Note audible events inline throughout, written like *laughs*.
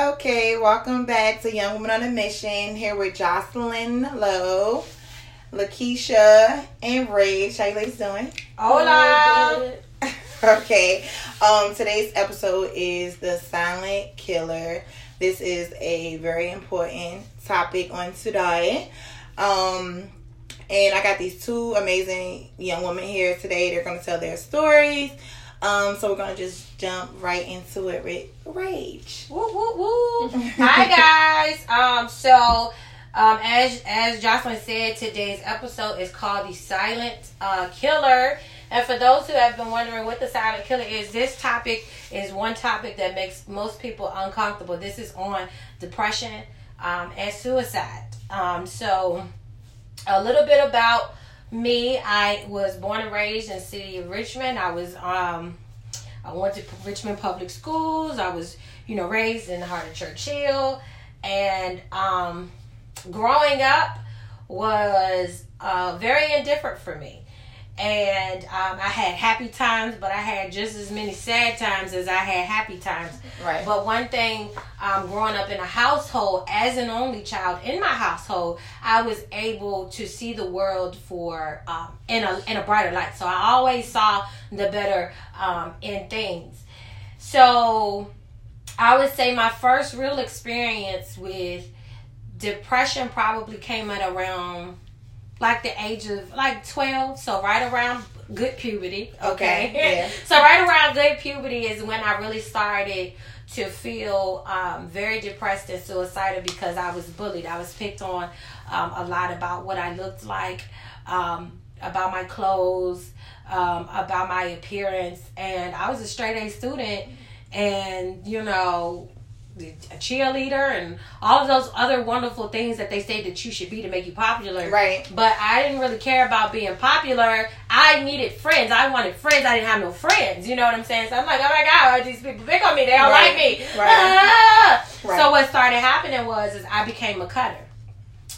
Okay, welcome back to Young Woman on a Mission. Here with Jocelyn Lowe, Lakeshia, and Rayge. How you ladies doing? Hola. *laughs* Okay. Um, today's episode is the silent killer. This is a very important topic on today. Um, and I got these two amazing young women here today. They're going to tell their stories. Um, so we're going to just jump right into it with Rayge. Woo woo woo. *laughs* Hi guys. Um so um as as Jocelyn said, today's episode is called The Silent uh, Killer. And for those who have been wondering what the silent killer is, this topic is one topic that makes most people uncomfortable. This is on depression um, and suicide. Um, so, a little bit about me. I was born and raised in the city of Richmond. I was um, I went to Richmond Public Schools. I was, you know, raised in the heart of Church Hill, and um, growing up was uh, very indifferent for me. And um, I had happy times, but I had just as many sad times as I had happy times. Right. But one thing, um, growing up in a household as an only child in my household, I was able to see the world for um, in a in a brighter light. So I always saw the better um, in things. So I would say my first real experience with depression probably came at around like the age of like 12 so right around good puberty okay, Okay, *laughs* yeah. so right around good puberty is when i really started to feel um, very depressed and suicidal because i was bullied. I was picked on um, a lot about what i looked like um, about my clothes um, about my appearance and i was a straight a student. And you know a cheerleader and all of those other wonderful things that they say that you should be to make you popular. Right. But I didn't really care about being popular. I needed friends. I wanted friends. I didn't have no friends. You know what I'm saying? So I'm like, oh my god, these people pick on me. They don't Right. like me. Right. Ah! Right. So what started happening was is I became a cutter.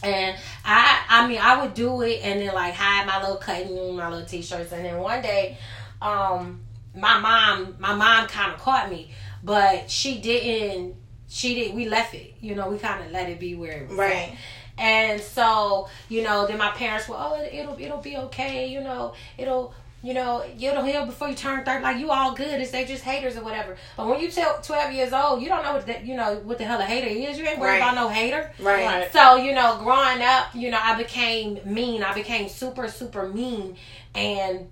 And I, I mean, I would do it and then like hide my little cutting, my little t-shirts, and then one day, um, my mom, my mom kind of caught me, but she didn't. She did. We left it. You know, we kind of let it be where it was. at. Right. And so, you know, then my parents were, oh, it'll it'll be okay. You know, it'll you know, it'll heal before you turn 30. Like, you all good. It's they just haters or whatever. But when you tell 12 years old, you don't know what the, you know, what the hell a hater is. You ain't worried Right. about no hater. Right. Right. So, you know, growing up, you know, I became mean. I became super, super mean and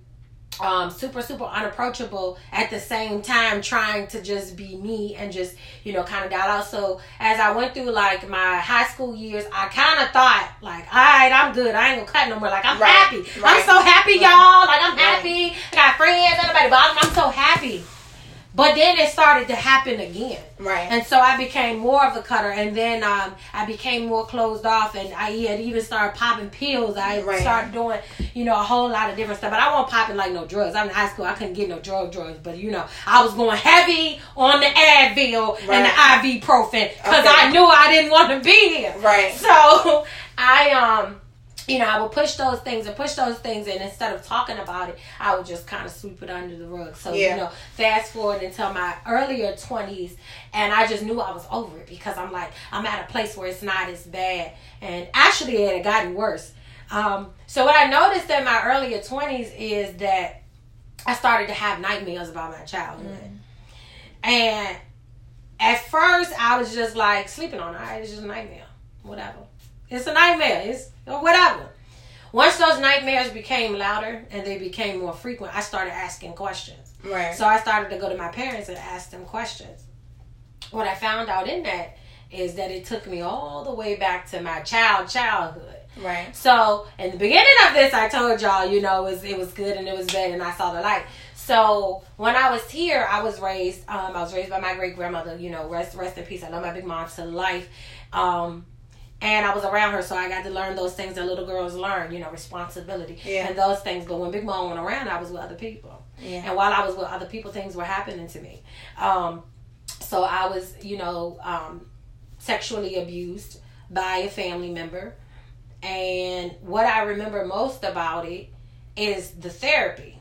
um, super, super unapproachable at the same time, trying to just be me and just, you know, kind of dial out. So, as I went through like my high school years, I kind of thought, like, all right, I'm good. I ain't gonna cut no more. Like, I'm Right. happy. I'm so happy, Right. y'all. Like, I'm Right. happy. I got friends, everybody, but I'm, I'm so happy. But then it started to happen again. Right. And so I became more of a cutter, and then um, I became more closed off, and I had even started popping pills. I Right. started doing, you know, a whole lot of different stuff. But I wasn't popping like no drugs. I'm in high school. I couldn't get no drug drugs, but you know, I was going heavy on the Advil and Right. the ibuprofen because Okay. I knew I didn't want to be here. Right. So I um you know, I would push those things and push those things, and instead of talking about it, I would just kind of sweep it under the rug. So, Yeah. you know, fast forward until my earlier 20s, and I just knew I was over it because I'm like, I'm at a place where it's not as bad. And actually, it had gotten worse. Um, so, what I noticed in my earlier 20s is that I started to have nightmares about my childhood. And at first, I was just like sleeping on it. Right, it's just a nightmare. Whatever. It's a nightmare. It's or whatever. Once those nightmares became louder and they became more frequent, I started asking questions. Right. So I started to go to my parents and ask them questions. What I found out in that is that it took me all the way back to my child childhood. right. So in the beginning of this, I told y'all, you know, it was it was good and it was bad, and I saw the light. So when I was here, I was raised. Um, I was raised by my great grandmother. You know, rest rest in peace. I love my big mom to life. Um, and I was around her, so I got to learn those things that little girls learn. You know, responsibility Yeah. and those things. But when Big Mom went around, I was with other people. Yeah. And while I was with other people, things were happening to me. Um, so I was, you know, um, sexually abused by a family member. And what I remember most about it is the therapy.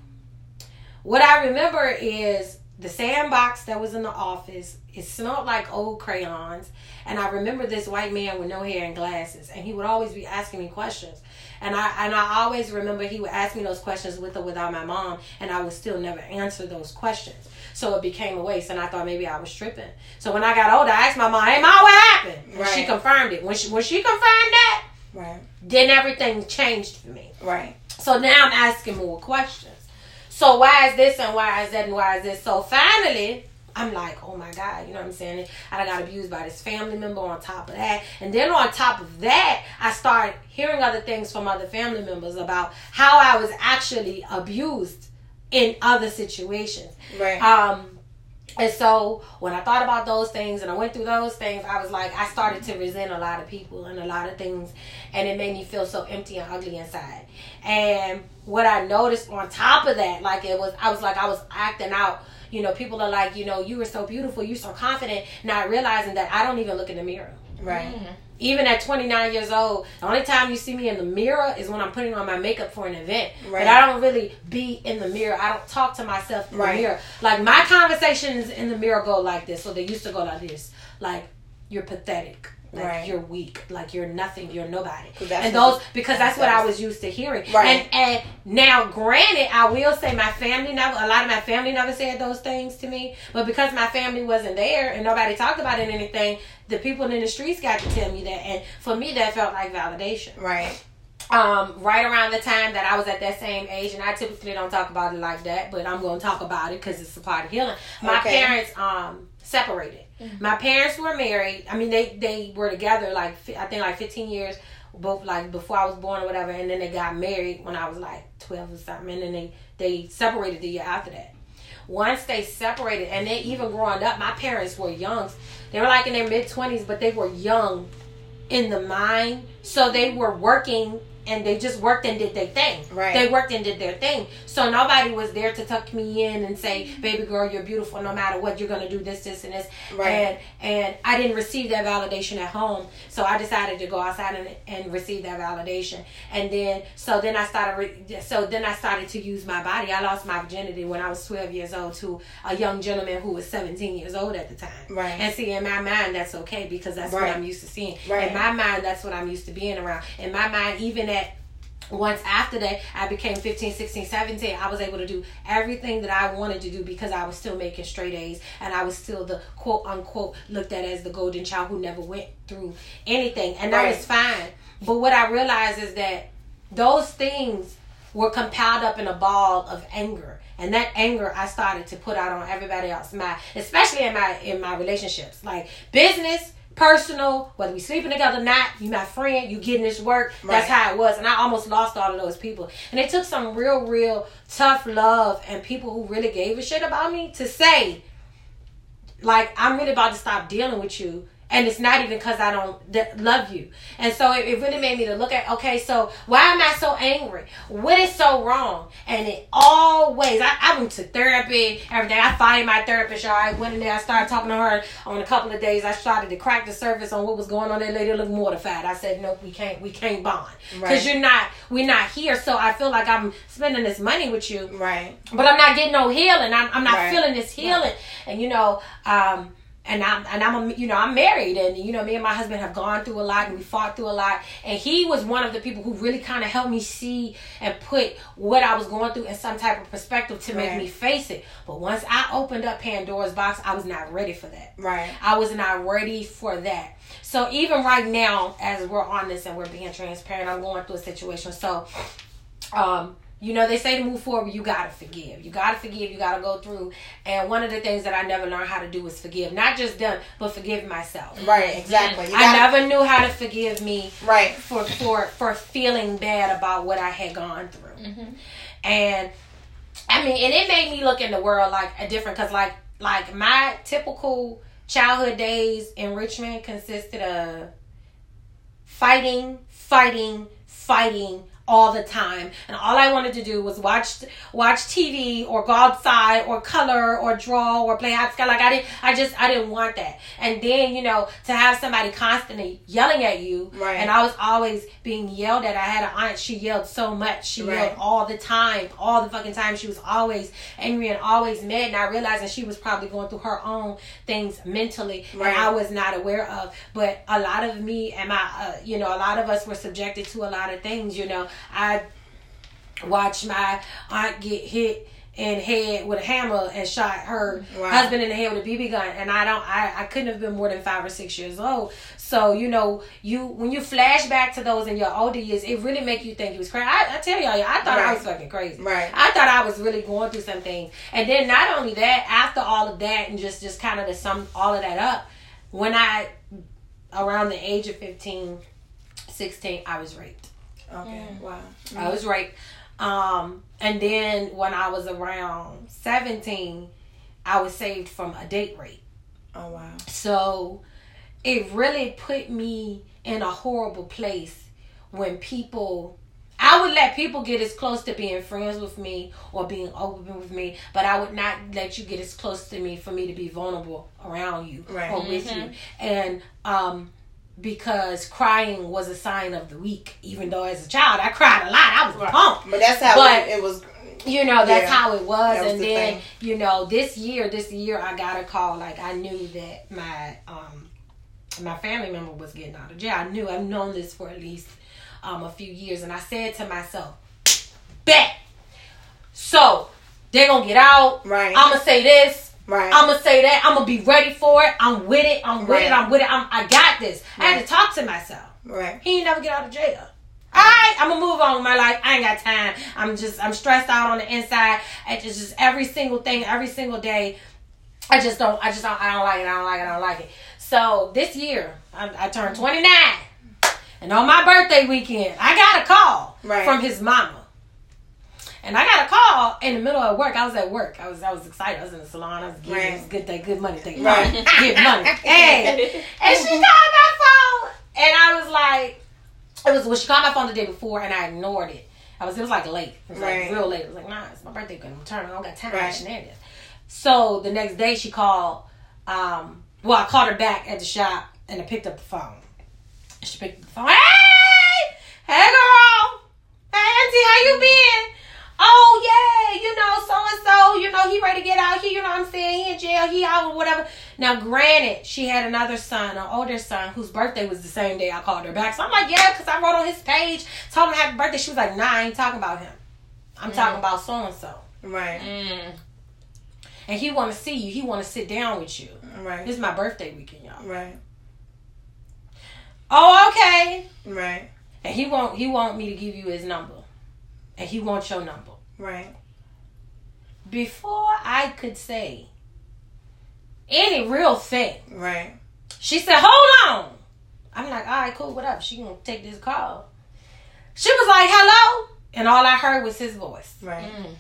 What I remember is the sandbox that was in the office. It smelled like old crayons. And I remember this white man with no hair and glasses. And he would always be asking me questions. And I and I always remember he would ask me those questions with or without my mom, and I would still never answer those questions. So it became a waste, and I thought maybe I was tripping. So when I got older, I asked my mom, "Hey, mom, what happened?" And Right. she confirmed it. When she when she confirmed that, Right. then everything changed for me. Right. So now I'm asking more questions. So why is this and why is that and why is this? So finally, I'm like, oh my God, you know what I'm saying? And I got abused by this family member on top of that. And then on top of that, I started hearing other things from other family members about how I was actually abused in other situations. Right. Um, and so when I thought about those things and I went through those things, I was like, I started to resent a lot of people and a lot of things, and it made me feel so empty and ugly inside. And what I noticed on top of that, like it was, I was like, I was acting out. You know, people are like, you know, you were so beautiful, you're so confident, not realizing that I don't even look in the mirror. right. Mm. Even at 29 years old, the only time you see me in the mirror is when I'm putting on my makeup for an event. Right. But I don't really be in the mirror. I don't talk to myself in Right. the mirror. Like my conversations in the mirror go like this. So they used to go like this. Like you're pathetic. Like Right. you're weak. Like you're nothing. You're nobody. And those because that's what I was used to hearing. Right. And and now granted, I will say my family never a lot of my family never said those things to me. But because my family wasn't there and nobody talked about it anything, the people in the streets got to tell me that. And for me that felt like validation Right. um, right around the time that I was at that same age, and I typically don't talk about it like that, but I'm going to talk about it because it's a part of healing. My Okay. parents um, separated. Mm-hmm. My parents were married. I mean, they they were together like I think like 15 years, both like before I was born or whatever, and then they got married when I was like 12 or something, and then they they separated the year after that. Once they separated, and they even growing up, my parents were young. They were like in their mid 20s, but they were young in the mind. So they were working and they just worked and did their thing. Right. They worked and did their thing. So nobody was there to tuck me in and say, "Baby girl, you're beautiful no matter what. You're gonna do this, this, and this." Right. And and I didn't receive that validation at home, so I decided to go outside and, and receive that validation. And then so then I started. Re- so then I started to use my body. I lost my virginity when I was 12 years old to a young gentleman who was 17 years old at the time. Right. And see, in my mind, that's okay because that's Right. what I'm used to seeing. Right. In my mind, that's what I'm used to being around. In my mind, even at once after that i became 15 16 17 i was able to do everything that i wanted to do because i was still making straight a's and i was still the quote unquote looked at as the golden child who never went through anything. And that was fine. But what i realized is that those things were compiled up in a ball of anger. And that anger i started to put out on everybody else my especially in my in my relationships. Like business personal whether we sleeping together or not you my friend you getting this work that's how it was. And i almost lost all of those people. And it took some real real tough love and people who really gave a shit about me to say like i'm really about to stop dealing with you and it's not even because i don't love you. And so it, it really made me to look at okay so why am i so angry? What is so wrong? And it always i, I went to therapy every day. I fired my therapist y'all. I went in there i started talking to her on a couple of days. I started to crack the surface on what was going on. That lady looked mortified. I said no we can't we can't bond. Because Right. you're not we're not here. So i feel like i'm spending this money with you. Right. but I'm not getting no healing. I'm, I'm not Right. feeling this healing. And you know, um, and I'm and I'm a, you know I'm married, and you know me and my husband have gone through a lot, and we fought through a lot. And he was one of the people who really kind of helped me see and put what I was going through in some type of perspective to make Right. me face it. But once I opened up Pandora's box, I was not ready for that. Right. I was not ready for that. So even right now, as we're on this and we're being transparent, I'm going through a situation. So, um, you know, they say to move forward, you gotta forgive. You gotta forgive. You gotta go through. And one of the things that I never learned how to do was forgive, not just them, but forgive myself. Right. Exactly. I gotta- never knew how to forgive me Right. for for for feeling bad about what I had gone through. Mm-hmm. And I mean, and it made me look in the world like a different because like like my typical childhood days in Richmond consisted of fighting, fighting, fighting all the time. And all I wanted to do was watch watch TV or go outside or color or draw or play hot like I didn't I just I didn't want that. And then you know to have somebody constantly yelling at you. Right. and I was always being yelled at. I had an aunt. She yelled so much. She Right. yelled all the time all the fucking time. She was always angry and always mad. And I realized that she was probably going through her own things mentally Right. and I was not aware of. But a lot of me and my uh, you know a lot of us were subjected to a lot of things you know I watched my aunt get hit in head with a hammer and shot her Wow. husband in the head with a BB gun and I don't I, I couldn't have been more than five or six years old. So you know you when you flash back to those in your older years it really make you think it was crazy. I, I tell y'all I thought I was fucking crazy. Right. I thought I was really going through some things. And then not only that after all of that and just just kind of to sum all of that up when I around the age of 15 16 I was raped Okay. Wow. I was raped. Um, and then when I was around 17, I was saved from a date rape. Oh wow. So it really put me in a horrible place when people I would let people get as close to being friends with me or being open with me, but I would not let you get as close to me for me to be vulnerable around you Right. or with you. And um because crying was a sign of the weak, even though as a child I cried a lot. I was Right. pumped But that's how But- it, it was. you know that's Yeah, how it was, was and the then thing. you know this year this year i got a call like i knew that my um my family member was getting out of jail i knew i've known this for at least um a few years and i said to myself bet so they're gonna get out Right. i'm gonna say this Right. I'm gonna say that. I'm gonna be ready for it. I'm with it. I'm with Right. it. I'm with it. I'm, I got this. I had to talk to myself. right. He ain't never get out of jail. Alright, I'm gonna move on with my life. I ain't got time. I'm just I'm stressed out on the inside. It's just, just every single thing, every single day. I just don't I just don't I don't like it. I don't like it. I don't like it. So this year I, I turned 29, and on my birthday weekend I got a call Right. from his mama. And I got a call in the middle of work. I was at work. I was I was excited. I was in the salon. I was getting Right. was good day, good money thing. Right. *laughs* Get money. Hey. *laughs* And she called my phone. And I was like, it was well, she called my phone the day before and I ignored it. I was it was like late. It was Right. like real late. It was like, nah, it's my birthday gonna return. I don't got time for Right. shenanigans. So the next day she called, um, well, I called her back at the shop and I picked up the phone. She picked up the phone. Hey! Hey girl! Hey auntie, how you been? Oh yeah, you know, so and so, you know, he ready to get out here, you know what I'm saying? He in jail, he out or whatever. Now granted, she had another son, an older son, whose birthday was the same day I called her back. So I'm like, yeah, because I wrote on his page, told him happy birthday. She was like, nah, I ain't talking about him. I'm talking about so and so. Right. Mm. And he wanna see you, he wanna sit down with you. Right. This is my birthday weekend, y'all. Right. Oh, okay. Right. And he want he want me to give you his number. And he wants your number. Right. Before I could say any real thing, Right. she said, Hold on. I'm like, all right, cool, what up? She gonna take this call. She was like, hello. And all I heard was his voice. Right. Mm.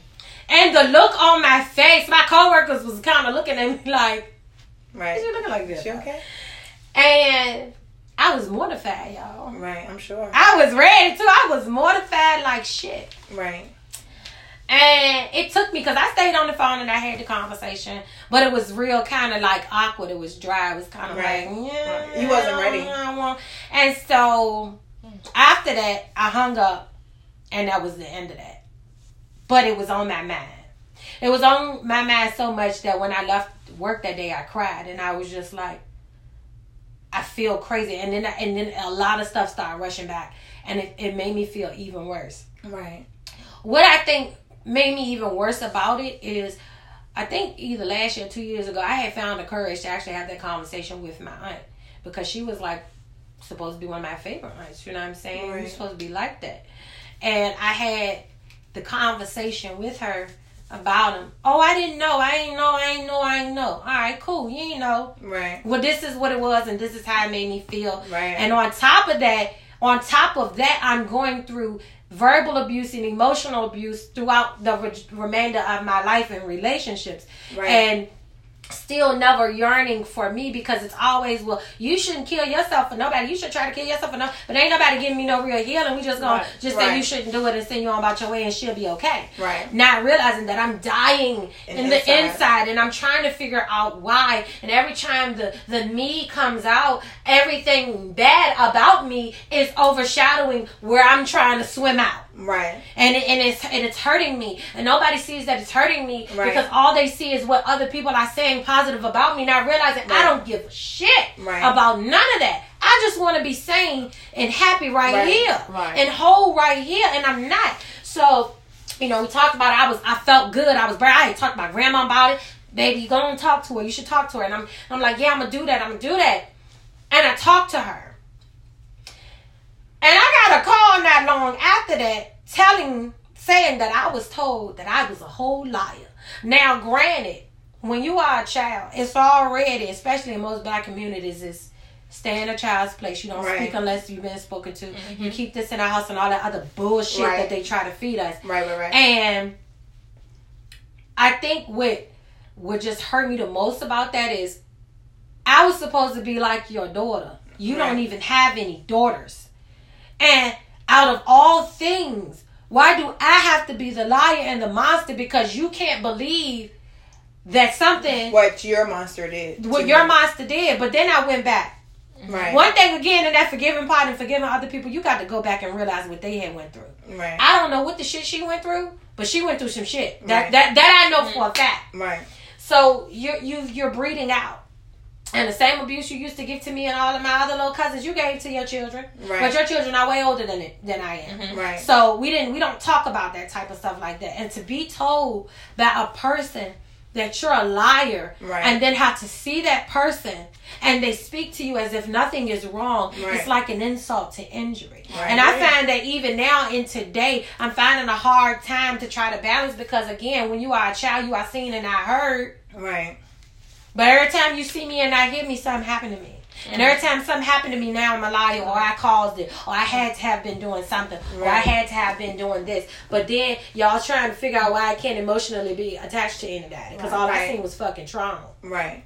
And the look on my face, my coworkers was kind of looking at me *laughs* like, Right. what you looking like this? She okay? And I was mortified, y'all. Right. I'm sure. I was ready to. I was mortified like shit. Right. And it took me because I stayed on the phone and I had the conversation, but it was real kind of like awkward. It was dry. It was kind of Right. like, yeah, Right. You wasn't ready. I don't want- And so after that, I hung up, and that was the end of that. But it was on my mind. It was on my mind so much that when I left work that day, I cried, and I was just like, I feel crazy, and then and then a lot of stuff started rushing back, and it, it made me feel even worse Right. what I think made me even worse about it is I think either last year or two years ago I had found the courage to actually have that conversation with my aunt because she was like supposed to be one of my favorite aunts, you know what I'm saying? You're supposed to be like that. And I had the conversation with her about him. Oh, I didn't know. I ain't know. I ain't know. I ain't know. All right, cool. You ain't know. Right. Well, this is what it was, and this is how it made me feel. Right. And on top of that, on top of that, I'm going through verbal abuse and emotional abuse throughout the re- remainder of my life and relationships. Right. And still never yearning for me because it's always well you shouldn't kill yourself for nobody you should try to kill yourself for no but ain't nobody giving me no real healing we just gonna Right, just right. say you shouldn't do it and send you on about your way and she'll be okay Right. not realizing that i'm dying In in, the inside. inside and i'm trying to figure out why and every time the the me comes out everything bad about me is overshadowing where i'm trying to swim out Right. and it, and it's and it's hurting me. And nobody sees that it's hurting me Right. because all they see is what other people are saying positive about me not realizing I don't give a shit Right. about none of that. I just want to be sane and happy right, Right. here Right. and whole right here and I'm not. So you know we talked about it. I was I felt good. I was brave I had talked to my grandma about it. Baby you gonna talk to her. You should talk to her. And I'm I'm like yeah I'm gonna do that. I'm gonna do that. And I talked to her and I got a call not long after that telling, saying that I was told that I was a whole liar. Now, granted, when you are a child, it's already, especially in most black communities, is stay in a child's place. You don't Right. speak unless you've been spoken to. You mm-hmm. keep this in our house and all that other bullshit Right. that they try to feed us. Right. Right. Right. And I think what what just hurt me the most about that is I was supposed to be like your daughter. You don't even have any daughters. And out of all things, why do I have to be the liar and the monster because you can't believe that something what your monster did. what your me. monster did? But then I went back. Right. One thing again in that forgiving part and forgiving other people, you got to go back and realize what they had went through. Right. I don't know what the shit she went through, but she went through some shit. That Right. that that I know for a fact. Right. So you you you're breeding out. And the same abuse you used to give to me and all of my other little cousins, you gave to your children. Right. But your children are way older than it than I am. Mm-hmm. Right. So we didn't we don't talk about that type of stuff like that. And to be told that a person that you're a liar Right. and then have to see that person and they speak to you as if nothing is wrong, Right. it's like an insult to injury. Right. And I Right. find that even now in today, I'm finding a hard time to try to balance because again, when you are a child, you are seen and not heard. Right. But every time you see me and not hear me, something happened to me. And every time something happened to me, now I'm a liar, or I caused it, or I had to have been doing something, or I had to have been doing this. But then y'all trying to figure out why I can't emotionally be attached to anybody because all I seen was fucking trauma. Right.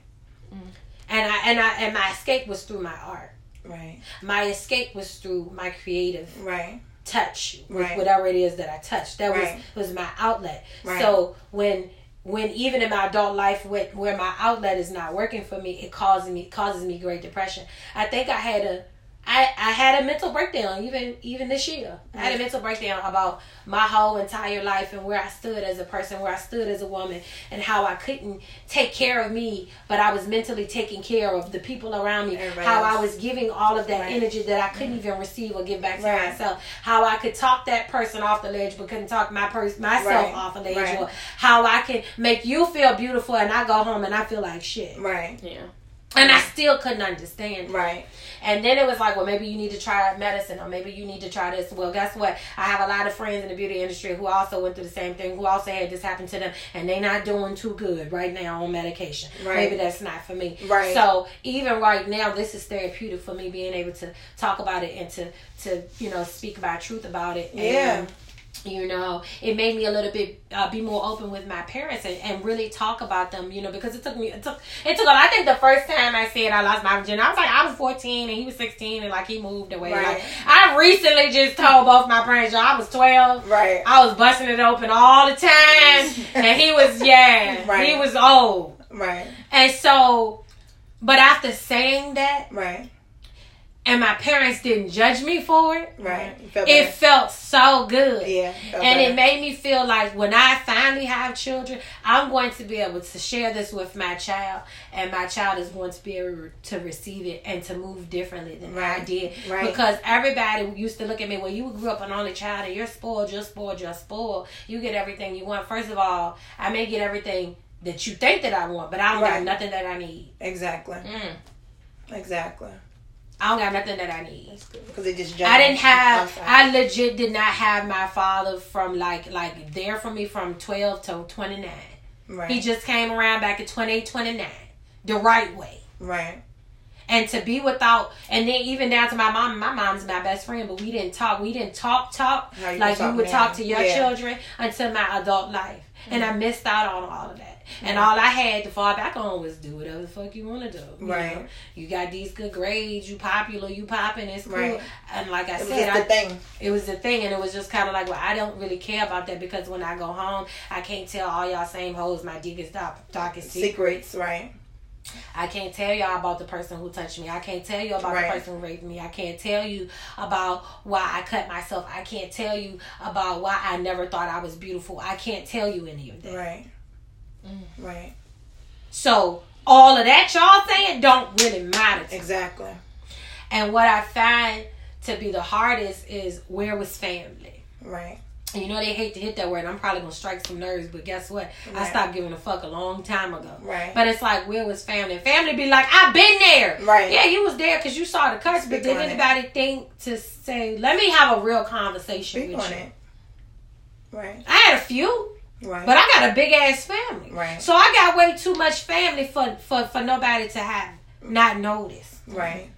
Mm-hmm. And I and I and my escape was through my art. Right. My escape was through my creative Right. touch with Right. whatever it is that I touched. That Right. was was my outlet. Right. So when when even in my adult life where, where my outlet is not working for me, it causes me causes me great depression. I think I had a I, I had a mental breakdown even even this year. I had a mm-hmm. mental breakdown about my whole entire life and where I stood as a person, where I stood as a woman, and how I couldn't take care of me, but I was mentally taking care of the people around me. Everybody how I was giving all of that Right. energy that I couldn't mm-hmm. even receive or give back to Right. myself. How I could talk that person off the ledge, but couldn't talk my pers- myself Right. off the ledge. Right. Or how I can make you feel beautiful, and I go home and I feel like shit. Right. Yeah. And I still couldn't understand. it. Right. And then it was like, well, maybe you need to try medicine, or maybe you need to try this. Well, guess what? I have a lot of friends in the beauty industry who also went through the same thing, who also had this happen to them, and they're not doing too good right now on medication. Right. Maybe that's not for me. Right. So even right now, this is therapeutic for me being able to talk about it and to to you know speak about truth about it. And, Yeah. You know it made me a little bit uh, be more open with my parents and, and really talk about them you know because it took me it took it took a I think the first time I said I lost my virginity I was like I was 14 and he was 16 and like he moved away Right. like I recently just told both my parents I was 12 Right. I was busting it open all the time *laughs* and he was yeah Right. he was old Right. and so but after saying that Right. And my parents didn't judge me for it Right. You felt it better. felt so good yeah. felt and better. it made me feel like when I finally have children, I'm going to be able to share this with my child, and my child is going to be able to receive it and to move differently than I did. Right. Because everybody used to look at me, well, you grew up an only child, and you're spoiled, you're spoiled, you're spoiled. You get everything you want. First of all, I may get everything that you think that I want, but I don't got nothing that I need. Exactly. Mm. Exactly. I don't got nothing that I need. Because it just. jumped. I didn't have. I legit did not have my father from like like there for me from twelve to twenty nine. Right. He just came around back at 28, 29, the right way. right. And to be without, and then even down to my mom. My mom's my best friend, but we didn't talk. We didn't talk talk like you would now. talk to your Yeah. children until my adult life. And I missed out on all of that. And all I had to fall back on was do whatever the fuck you want to do. You Right. know? You got these good grades. You popular. You popping. It's cool. Right. And like I said It was said, I, the thing. it was the thing, and it was just kind of like, well, I don't really care about that because when I go home, I can't tell all y'all same hoes my deepest dark, darkest secret. Secrets, right? I can't tell y'all about the person who touched me. I can't tell you about Right. the person who raped me. I can't tell you about why I cut myself. I can't tell you about why I never thought I was beautiful. I can't tell you any of that. Right. Mm. Right. So all of that y'all saying don't really matter. to me. Exactly. And what I find to be the hardest is where was family. Right. And you know they hate to hit that word. I'm probably gonna strike some nerves, but guess what? I stopped giving a fuck a long time ago. Right. But it's like where was family? Family be like, I've been there. Right. Yeah, you was there because you saw the cuts. But did on it. anybody think to say, let me have a real conversation Speak with you? it. Right. I had a few, Right. but I got a big ass family. Right. So I got way too much family for for for nobody to have not notice. right.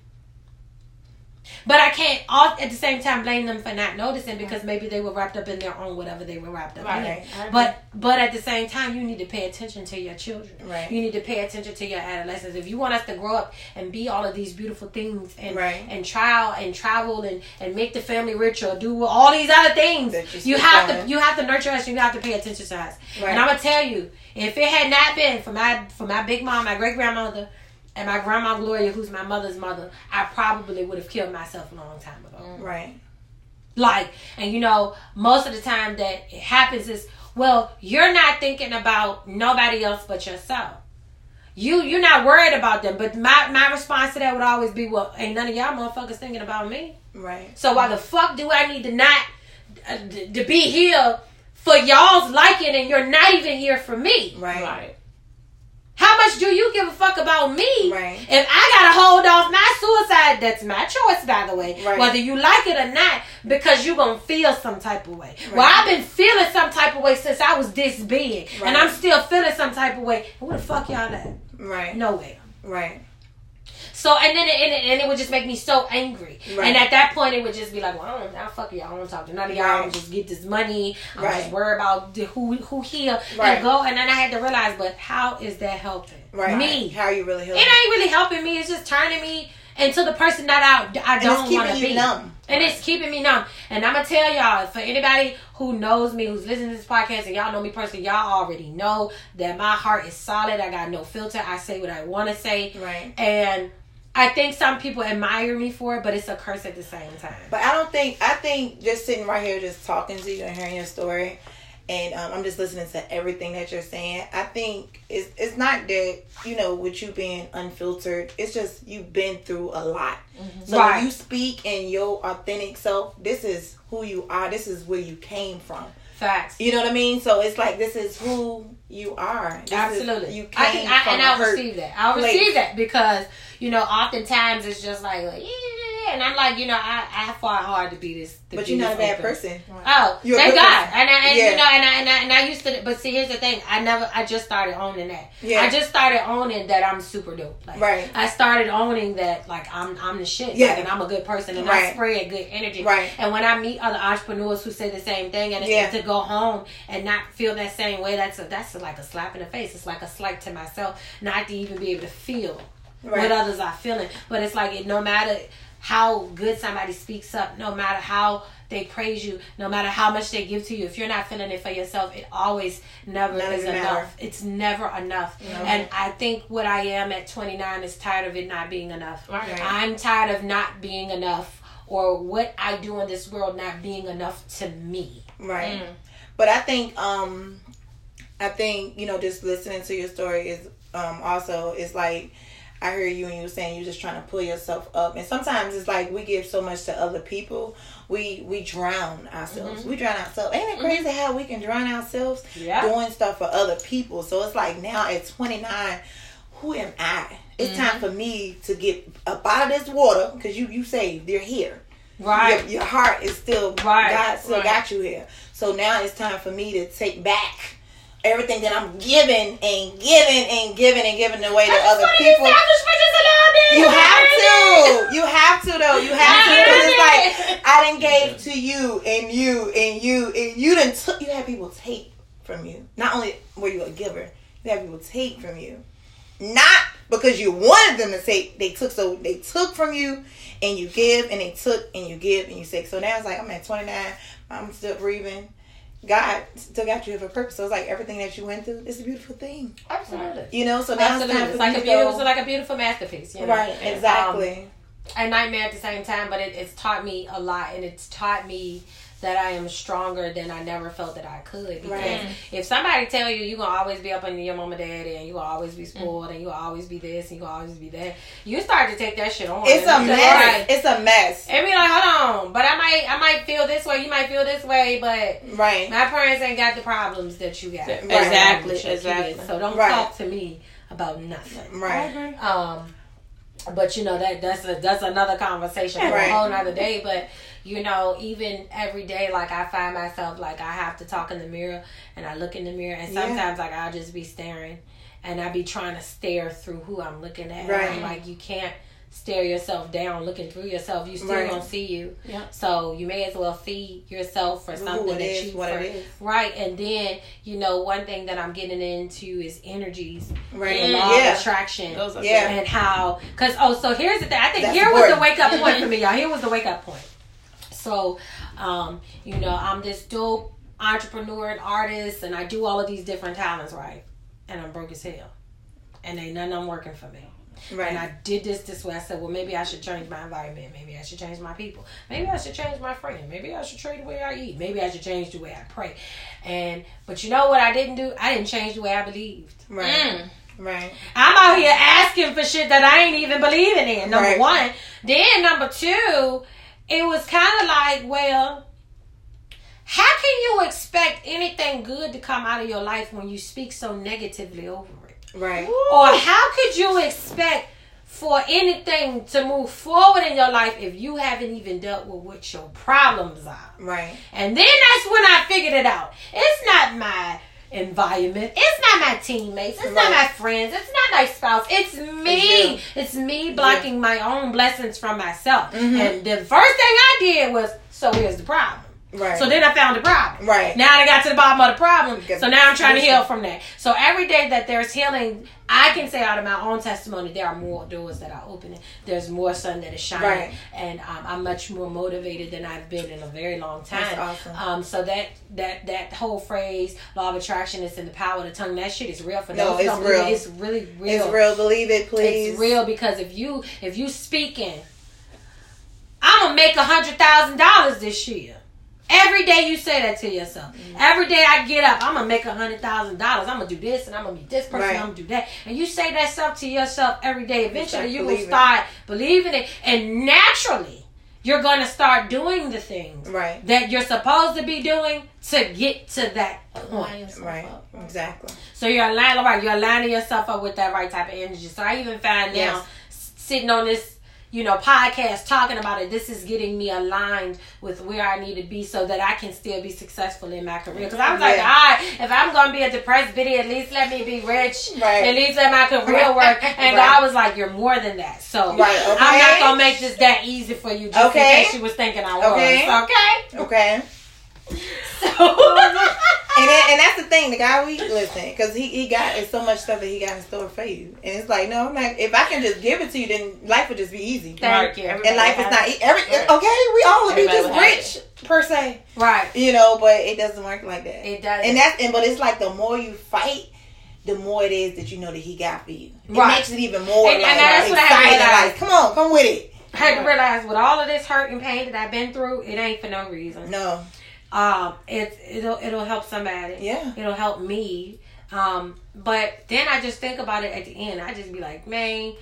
But I can't all at the same time blame them for not noticing because maybe they were wrapped up in their own whatever they were wrapped up in. But but at the same time, you need to pay attention to your children. Right. You need to pay attention to your adolescents. If you want us to grow up and be all of these beautiful things and Right. and trial and travel and and make the family rich or do all these other things, you you have to you have to nurture us. You have to pay attention to us. Right. And I'm gonna tell you, if it had not been for my for my big mom, my great grandmother. And my grandma Gloria, who's my mother's mother, I probably would have killed myself a long time ago. Right. Like, and you know, most of the time that it happens is, well, you're not thinking about nobody else but yourself. You you're not worried about them. But my my response to that would always be, well, ain't none of y'all motherfuckers thinking about me. Right. So why the fuck do I need to not uh, d- to be here for y'all's liking and you're not even here for me? Right. Right. How much do you give a fuck about me? Right. If I gotta hold off my suicide, that's my choice, by the way. Right. Whether you like it or not, because you're gonna feel some type of way. Well, I've been feeling some type of way since I was this big, Right. and I'm still feeling some type of way. Where the fuck y'all at? Right. Nowhere. Right. So and then it, and, it, and it would just make me so angry. Right. And at that point, it would just be like, well, I don't, I fuck y'all. I don't talk to none of y'all. Right. Just get this money. I'm Right. just worried about the, who who here Right. and go. And then I had to realize, but how is that helping Right. me? How are you really helping? It ain't really helping me. It's just turning me into the person that I, I don't want to be. numb. And it's keeping me numb. And I'm gonna tell y'all, for anybody who knows me, who's listening to this podcast, and y'all know me personally, y'all already know that my heart is solid. I got no filter. I say what I want to say. Right. And I think some people admire me for it, but it's a curse at the same time. But I don't think I think just sitting right here, just talking to you and hearing your story, and um, I'm just listening to everything that you're saying. I think it's it's not that you know with you being unfiltered. It's just you've been through a lot. So Right. when you speak in your authentic self, this is who you are. This is where you came from. Facts. You know what I mean? So it's like this is who you are. This is- Absolutely. you came can, I, from and hurt receive that. I'll receive that because, you know, oftentimes it's just like, like, yeah, and I'm like, you know, I, I fought hard to be this. To But you're not a bad open. person. Oh, You're a thank God. person. And I, and Yeah. you know, and I, and I and I used to. But see, here's the thing. I never. I just started owning that. Yeah. I just started owning that I'm super dope. Like, Right. I started owning that like I'm I'm the shit. Yeah. Like, and I'm a good person and I spread good energy. Right. And when I meet other entrepreneurs who say the same thing, and Yeah. to go home and not feel that same way, that's a, that's like a slap in the face. It's like a slight to myself not to even be able to feel Right. what others are feeling. But it's like it, no matter how good somebody speaks up, no matter how they praise you, no matter how much they give to you, if you're not feeling it for yourself, it always never None is enough. matter. It's never enough. And I think what I am at 29 is tired of it not being enough. Right. I'm tired of not being enough or what I do in this world not being enough to me. Right. Mm. But I think um I think, you know, just listening to your story is um also is like I hear you and you were saying you're just trying to pull yourself up. And sometimes it's like we give so much to other people, we we drown ourselves. Mm-hmm. We drown ourselves. Ain't it crazy mm-hmm. how we can drown ourselves Yeah. doing stuff for other people? So it's like now at 29, who am I? It's mm-hmm. time for me to get up out of this water because you you saved. You're here. Right. Your, your heart is still Right, God still right. got you here. So now it's time for me to take back everything that I'm giving and giving and giving and giving away to other people. You have to. You have to though. You have to because it's like I didn't gave to you and you and you and you didn't took. You had people take from you. Not only were you a giver, You have people take from you. Not because you wanted them to take. They took so they took from you, and you give, and they took, and you give, and you take. So now it's like I'm at 29. I'm still breathing. God still got you for a purpose. So it's like everything that you went through. It's a beautiful thing. Absolutely. You know. So now Absolutely. it's time It's for like a beautiful, go- like a beautiful masterpiece. You know? Right. Um, exactly. a nightmare at the same time, but it, it's taught me a lot, and it's taught me that I am stronger than I never felt that I could. Because Right. if somebody tell you you gonna always be up under your mama daddy, and you gonna always be spoiled, and you gonna always be this, and you gonna always be that, you start to take that shit on. it's a mess. Right. It's a mess. And be like, hold on, but I might, I might feel this way. You might feel this way, but Right. my parents ain't got the problems that you got. Exactly, exactly. kids. So don't Right. talk to me about nothing. Right. Um, but you know that that's a, that's another conversation for Right. a whole nother day. But you know, even every day, like I find myself like I have to talk in the mirror, and I look in the mirror, and Yeah. sometimes like I'll just be staring, and I'll be trying to stare through who I'm looking at. Right. And I'm like you can't stare yourself down looking through yourself you still Right. don't see you Yeah. so you may as well feed yourself for Who something it that is, you what for, it is. right and then you know one thing that i'm getting into is energies Right. the law Yeah. of attraction Those are Yeah. and how because oh so here's the thing i think That's here was the wake up point for me *laughs* y'all here was the wake up point so um you know i'm this dope entrepreneur and artist and i do all of these different talents right and i'm broke as hell and ain't none of them working for me Right. and I did this this way. I said, well, maybe I should change my environment. Maybe I should change my people. Maybe I should change my friend. Maybe I should change the way I eat. Maybe I should change the way I pray. And but you know what I didn't do? I didn't change the way I believed. Right. Mm. Right. I'm out here asking for shit that I ain't even believing in. Number Right. one. Then number two, it was kind of like, well, how can you expect anything good to come out of your life when you speak so negatively over it? Right. Or how could you expect for anything to move forward in your life if you haven't even dealt with what your problems are? Right. And then that's when I figured it out. It's not my environment. It's not my teammates. It's not my friends. It's not my spouse. It's me. It's, me blocking my own blessings from myself. Mhm. And the first thing I did was, so here's the problem. Right. So then I found the problem. Right. Now I got to the bottom of the problem. So now I'm trying to heal from that. So every day that there's healing, I can say out of my own testimony, there are more doors that are opening. There's more sun that is shining, Right. and um, I'm much more motivated than I've been in a very long time. That's awesome. Um, so that that that whole phrase, law of attraction, is in the power of the tongue. That shit is real for No, it's don't it, real. It's really real. It's real. Believe it, please. It's real because if you if you speaking, I'm gonna make a hundred thousand dollars this year. Every day you say that to yourself. Mm-hmm. Every day I get up, I'm gonna make a hundred thousand dollars. I'm gonna do this and I'm gonna be this person. Right. I'm gonna do that. And you say that stuff to yourself every day. Eventually, start you will start believing it, and naturally, you're gonna start doing the things Right. that you're supposed to be doing to get to that point. Right. Exactly. So you're aligning, right? You're aligning yourself up with that right type of energy. So I even find now Yes. s- sitting on this, you know, podcast talking about it. This is getting me aligned with where I need to be, so that I can still be successful in my career. Because I was like, Yeah. all right, if I'm gonna be a depressed bitty, at least let me be rich. Right. At least let my career work. *laughs* And Right. God was like, you're more than that. So Right, I'm not gonna make this that easy for you, just Okay. in case you was thinking I was. Okay. Okay. Okay. *laughs* So. *laughs* And then, *laughs* and that's the thing, the guy we listen, because he, he got it's so much stuff that he got in store for you, and it's like no, I'm not. If I can just give it to you, then life would just be easy. Thank you. And life is not every Right. okay. We all would be just would have rich per se, Right. you know, but it doesn't work like that. It does. And that's and but it's like the more you fight, the more it is that you know that he got for you. It Right. makes it even more And- like and that's what I exciting. realized. Like, come on, come with it. I had to realize with all of this hurt and pain that I've been through, it ain't for no reason. No, Um, it it'll it'll help somebody. Yeah. It'll help me. Um, but then I just think about it at the end. I just be like, man,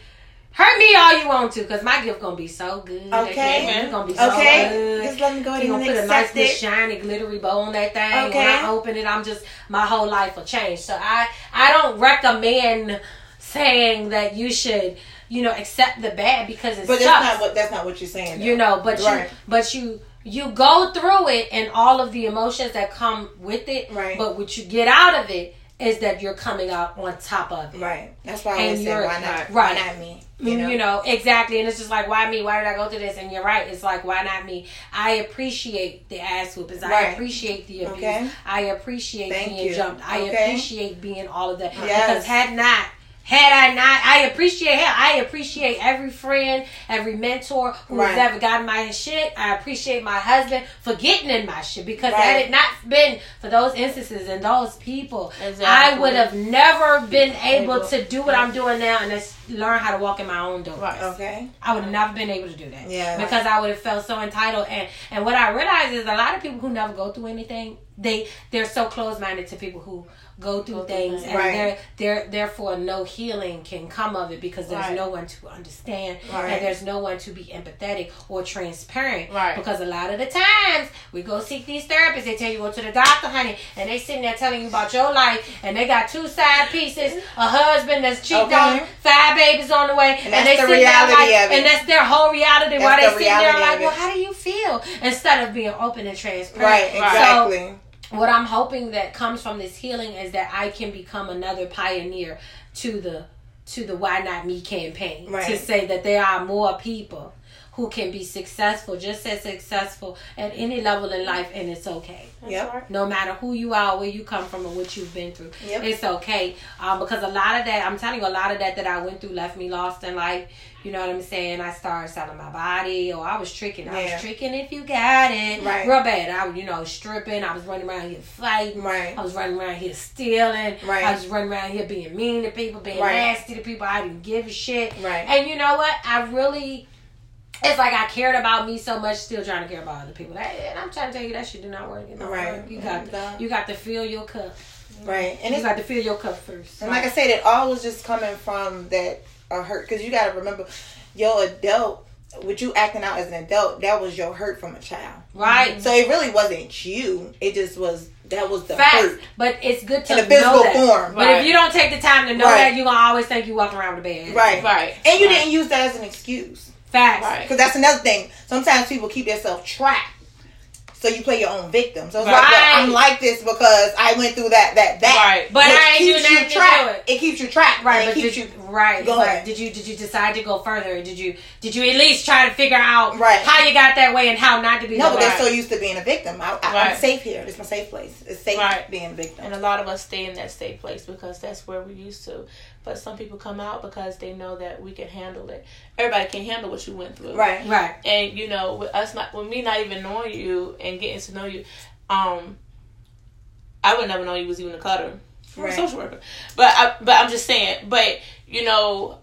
hurt me all you want to, cause my gift gonna be so good. Okay. It's gonna be so okay. good. Just let me go ahead and put a nice it. shiny glittery bow on that thing. When Okay. I open it, I'm just my whole life will change. So I I don't recommend saying that you should you know accept the bad because it But that's not what that's not what you're saying. though. you know but Right. you but you you go through it and all of the emotions that come with it Right. but what you get out of it is that you're coming out on top of it. Right. That's why I And always say, why not? right. Why not me? Mm, you know? exactly. And it's just like, why me? Why did I go through this? And you're right. It's like, why not me? I appreciate the ass whoopings. I Right. appreciate the abuse. Okay. I appreciate Thank being you. jumped. I Okay. appreciate being all of that. Yes. Because had not, had I not, I appreciate him. I appreciate every friend, every mentor who has Right. ever gotten my shit. I appreciate my husband for getting in my shit. Because Right. had it not been for those instances and those people, I would have never been able to do what I'm doing now and just learn how to walk in my own door. Right. Okay. I would have never been able to do that. Yeah. Because I would have felt so entitled and and what I realize is a lot of people who never go through anything, they they're so close minded to people who go through Go things things. and Right. they're they're therefore no healing can come of it because there's Right. no one to understand Right. and there's no one to be empathetic or transparent. Right. Because a lot of the times we go seek these therapists, they tell you go to the doctor, honey, and they sitting there telling you about your life and they got two side pieces, a husband that's cheating Okay. on you, five babies on the way, And that's they the sitting there like, of it. and that's their whole reality. That's While they the sitting there like, well, how do you feel? Instead of being open and transparent. Right. Right. Exactly. What I'm hoping that comes from this healing is that I can become another pioneer to the to the Why Not Me campaign Right. to say that there are more people who can be successful, just as successful at any level in life, and it's okay. Yep. right. No matter who you are, where you come from, or what you've been through, Yep. it's okay. Um, because a lot of that, I'm telling you, a lot of that that I went through left me lost in life. You know what I'm saying? I started selling my body, or I was tricking. I Yeah. was tricking if you got it, Right. real bad. I, was, you know, stripping. I was running around here fighting. Right. I was running around here stealing. Right. I was running around here being mean to people, being Right. nasty to people. I didn't give a shit. Right. And you know what? I really. It's like I cared about me so much, still trying to care about other people. That, and I'm trying to tell you that shit do not work. It don't Right. work. You got Yeah. you got to fill your cup. Right. And You it's got to fill your cup first. And like I said, it all was just coming from that uh, hurt. Because you got to remember, your adult, with you acting out as an adult, that was your hurt from a child. right. So it really wasn't you. It just was, that was the Facts. hurt. But it's good to In a physical know that. form. But Right. if you don't take the time to know Right. that, you're gonna always think you walking around with a bad. Right. Right. And you Right. didn't use that as an excuse. Facts. Right. Because that's another thing. Sometimes people keep themselves trapped. So you play your own victim. So it's like, well, I'm like this because I went through that, that, that. Right. But Which I ain't keeps you trapped. do it. It keeps you trapped. Right, and but it keeps did you, you right? going. But did you did you decide to go further? Did you did you at least try to figure out Right. how you got that way and how not to be No, that but way? they're so used to being a victim. I, I, I'm Right. safe here. It's my safe place. It's safe Right. being a victim. And a lot of us stay in that safe place because that's where we're used to. But some people come out because they know that we can handle it. Everybody can handle what you went through. Right. Right. And you know, with us not with me not even knowing you and getting to know you, um, I would never know you was even a cutter. Right. a social worker. But I, but I'm just saying, but you know,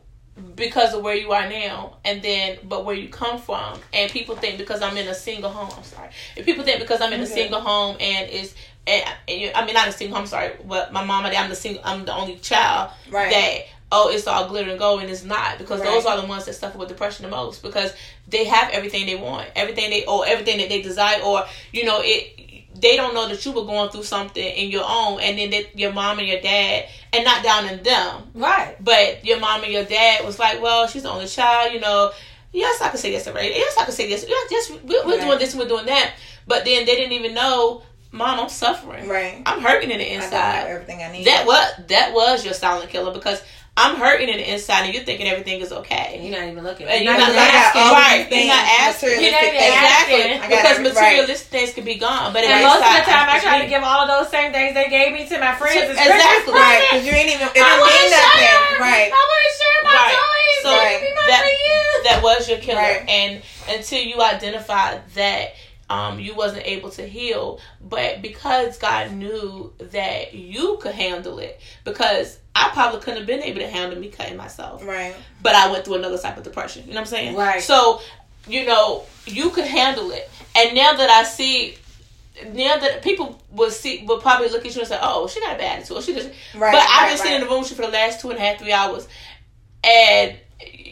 because of where you are now and then but where you come from and people think because I'm in a single home I'm sorry. If people think because I'm in a single home and is and, and you- I mean not a single I'm sorry, but my mom and dad, I'm the single I'm the only child Right. that oh it's all glitter and gold and it's not because Right. those are the ones that suffer with depression the most because they have everything they want everything they or everything that they desire or you know it they don't know that you were going through something in your own and then that your mom and your dad and not down in them Right. but your mom and your dad was like, well, she's the only child, you know. Yes, I can say this already. Yes, I can say. Yeah, yes, we're, we're Right. doing this, and we're doing that. But then they didn't even know, mom, I'm suffering. Right. I'm hurting in the I don't have inside. everything I need. That was that was your silent killer because I'm hurting in the inside and you're thinking everything is okay. You're not even looking. And You're you're not not, even I got asking. Right. these You're not asking. materialistic You're not even. Exactly. asking. Because it, materialistic things could be gone, but And in most of the time, I it's try to me. give all of those same things they gave me to my friends. as Exactly. Right, because you ain't even, it I didn't want mean to share. Right. I want to share my Right. toys. So Let me be my that- that was your killer Right. and until you identify that um, you wasn't able to heal but because god knew that you could handle it because i probably couldn't have been able to handle me cutting myself Right. but i went through another type of depression you know what i'm saying Right. so you know you could handle it and now that i see now that people will see will probably look at you and say oh she got a bad attitude she just Right. but I've right, been sitting in the room with you for the last two and a half, three hours, and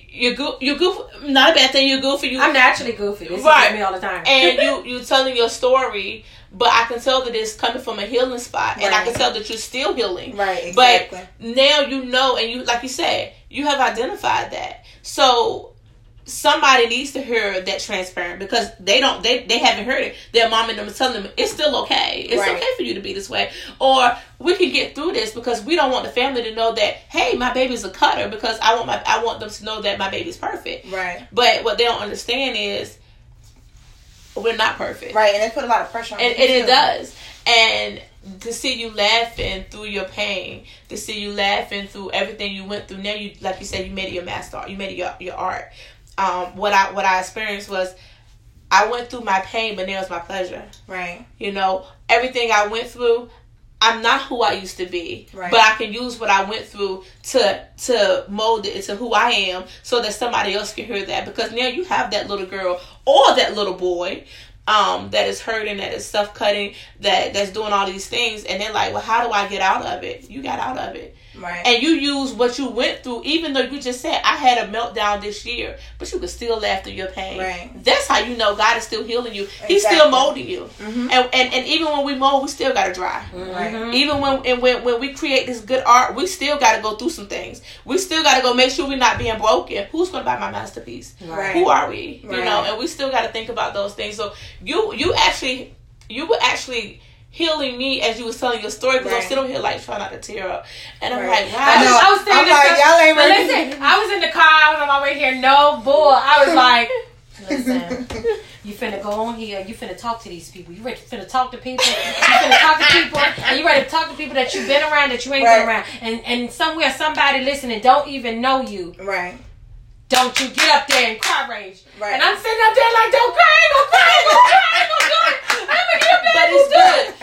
you're go- you're goofy. Not a bad thing. You're goofy. You I'm naturally goofy. This Right. me all the time. and you *laughs* you telling your story, but I can tell that it's coming from a healing spot, and I can tell that you're still healing. Right, exactly. But now you know, and you like you said, you have identified that. So somebody needs to hear that transparent because they don't they, they haven't heard it. Their mom and them telling them it's still okay. It's Right. okay for you to be this way. Or we can get through this because we don't want the family to know that hey my baby's a cutter because i want my i want them to know that my baby's perfect. Right. but what they don't understand is we're not perfect. Right. And they put a lot of pressure on and, and it does. And to see you laughing through your pain to see you laughing through everything you went through now you like you said you made it your master you made it your, your art um what i what i experienced was i went through my pain but now it's my pleasure Right. you know everything i went through i'm not who i used to be Right. but i can use what i went through to to mold it into who i am so that somebody else can hear that because now you have that little girl or that little boy um, that is hurting, that is self cutting, that that's doing all these things, and they're like, "Well, how do I get out of it?" You got out of it, Right. and you use what you went through, even though you just said, "I had a meltdown this year," but you could still laugh through your pain. Right. That's how you know God is still healing you. He's still molding you, Mhm. and, and and even when we mold, we still gotta dry. Right. Even when and when when we create this good art, we still got to go through some things. We still got to go make sure we're not being broken. Who's going to buy my masterpiece? Right. Who are we? You know, and we still got to think about those things. So you you actually you were actually healing me as you was telling your story because I'm Right. sitting here like trying not to tear up, and I'm Right. like, wow. I know. I was thinking I'm like, stuff- y'all ain't ready. listen, I was in the car. I was on my way here. No bull. I was *laughs* like, listen. *laughs* You finna go on here. You finna talk to these people. You ready finna talk to people. You finna talk to people, and you ready to talk to people that you've been around that you ain't Right. been around, and and somewhere somebody listening don't even know you. right. Don't you get up there and cry Rayge. Right. And I'm sitting up there like, don't cry, ain't gonna cry, ain't gonna cry, ain't gonna do it. I'm gonna get But it's good.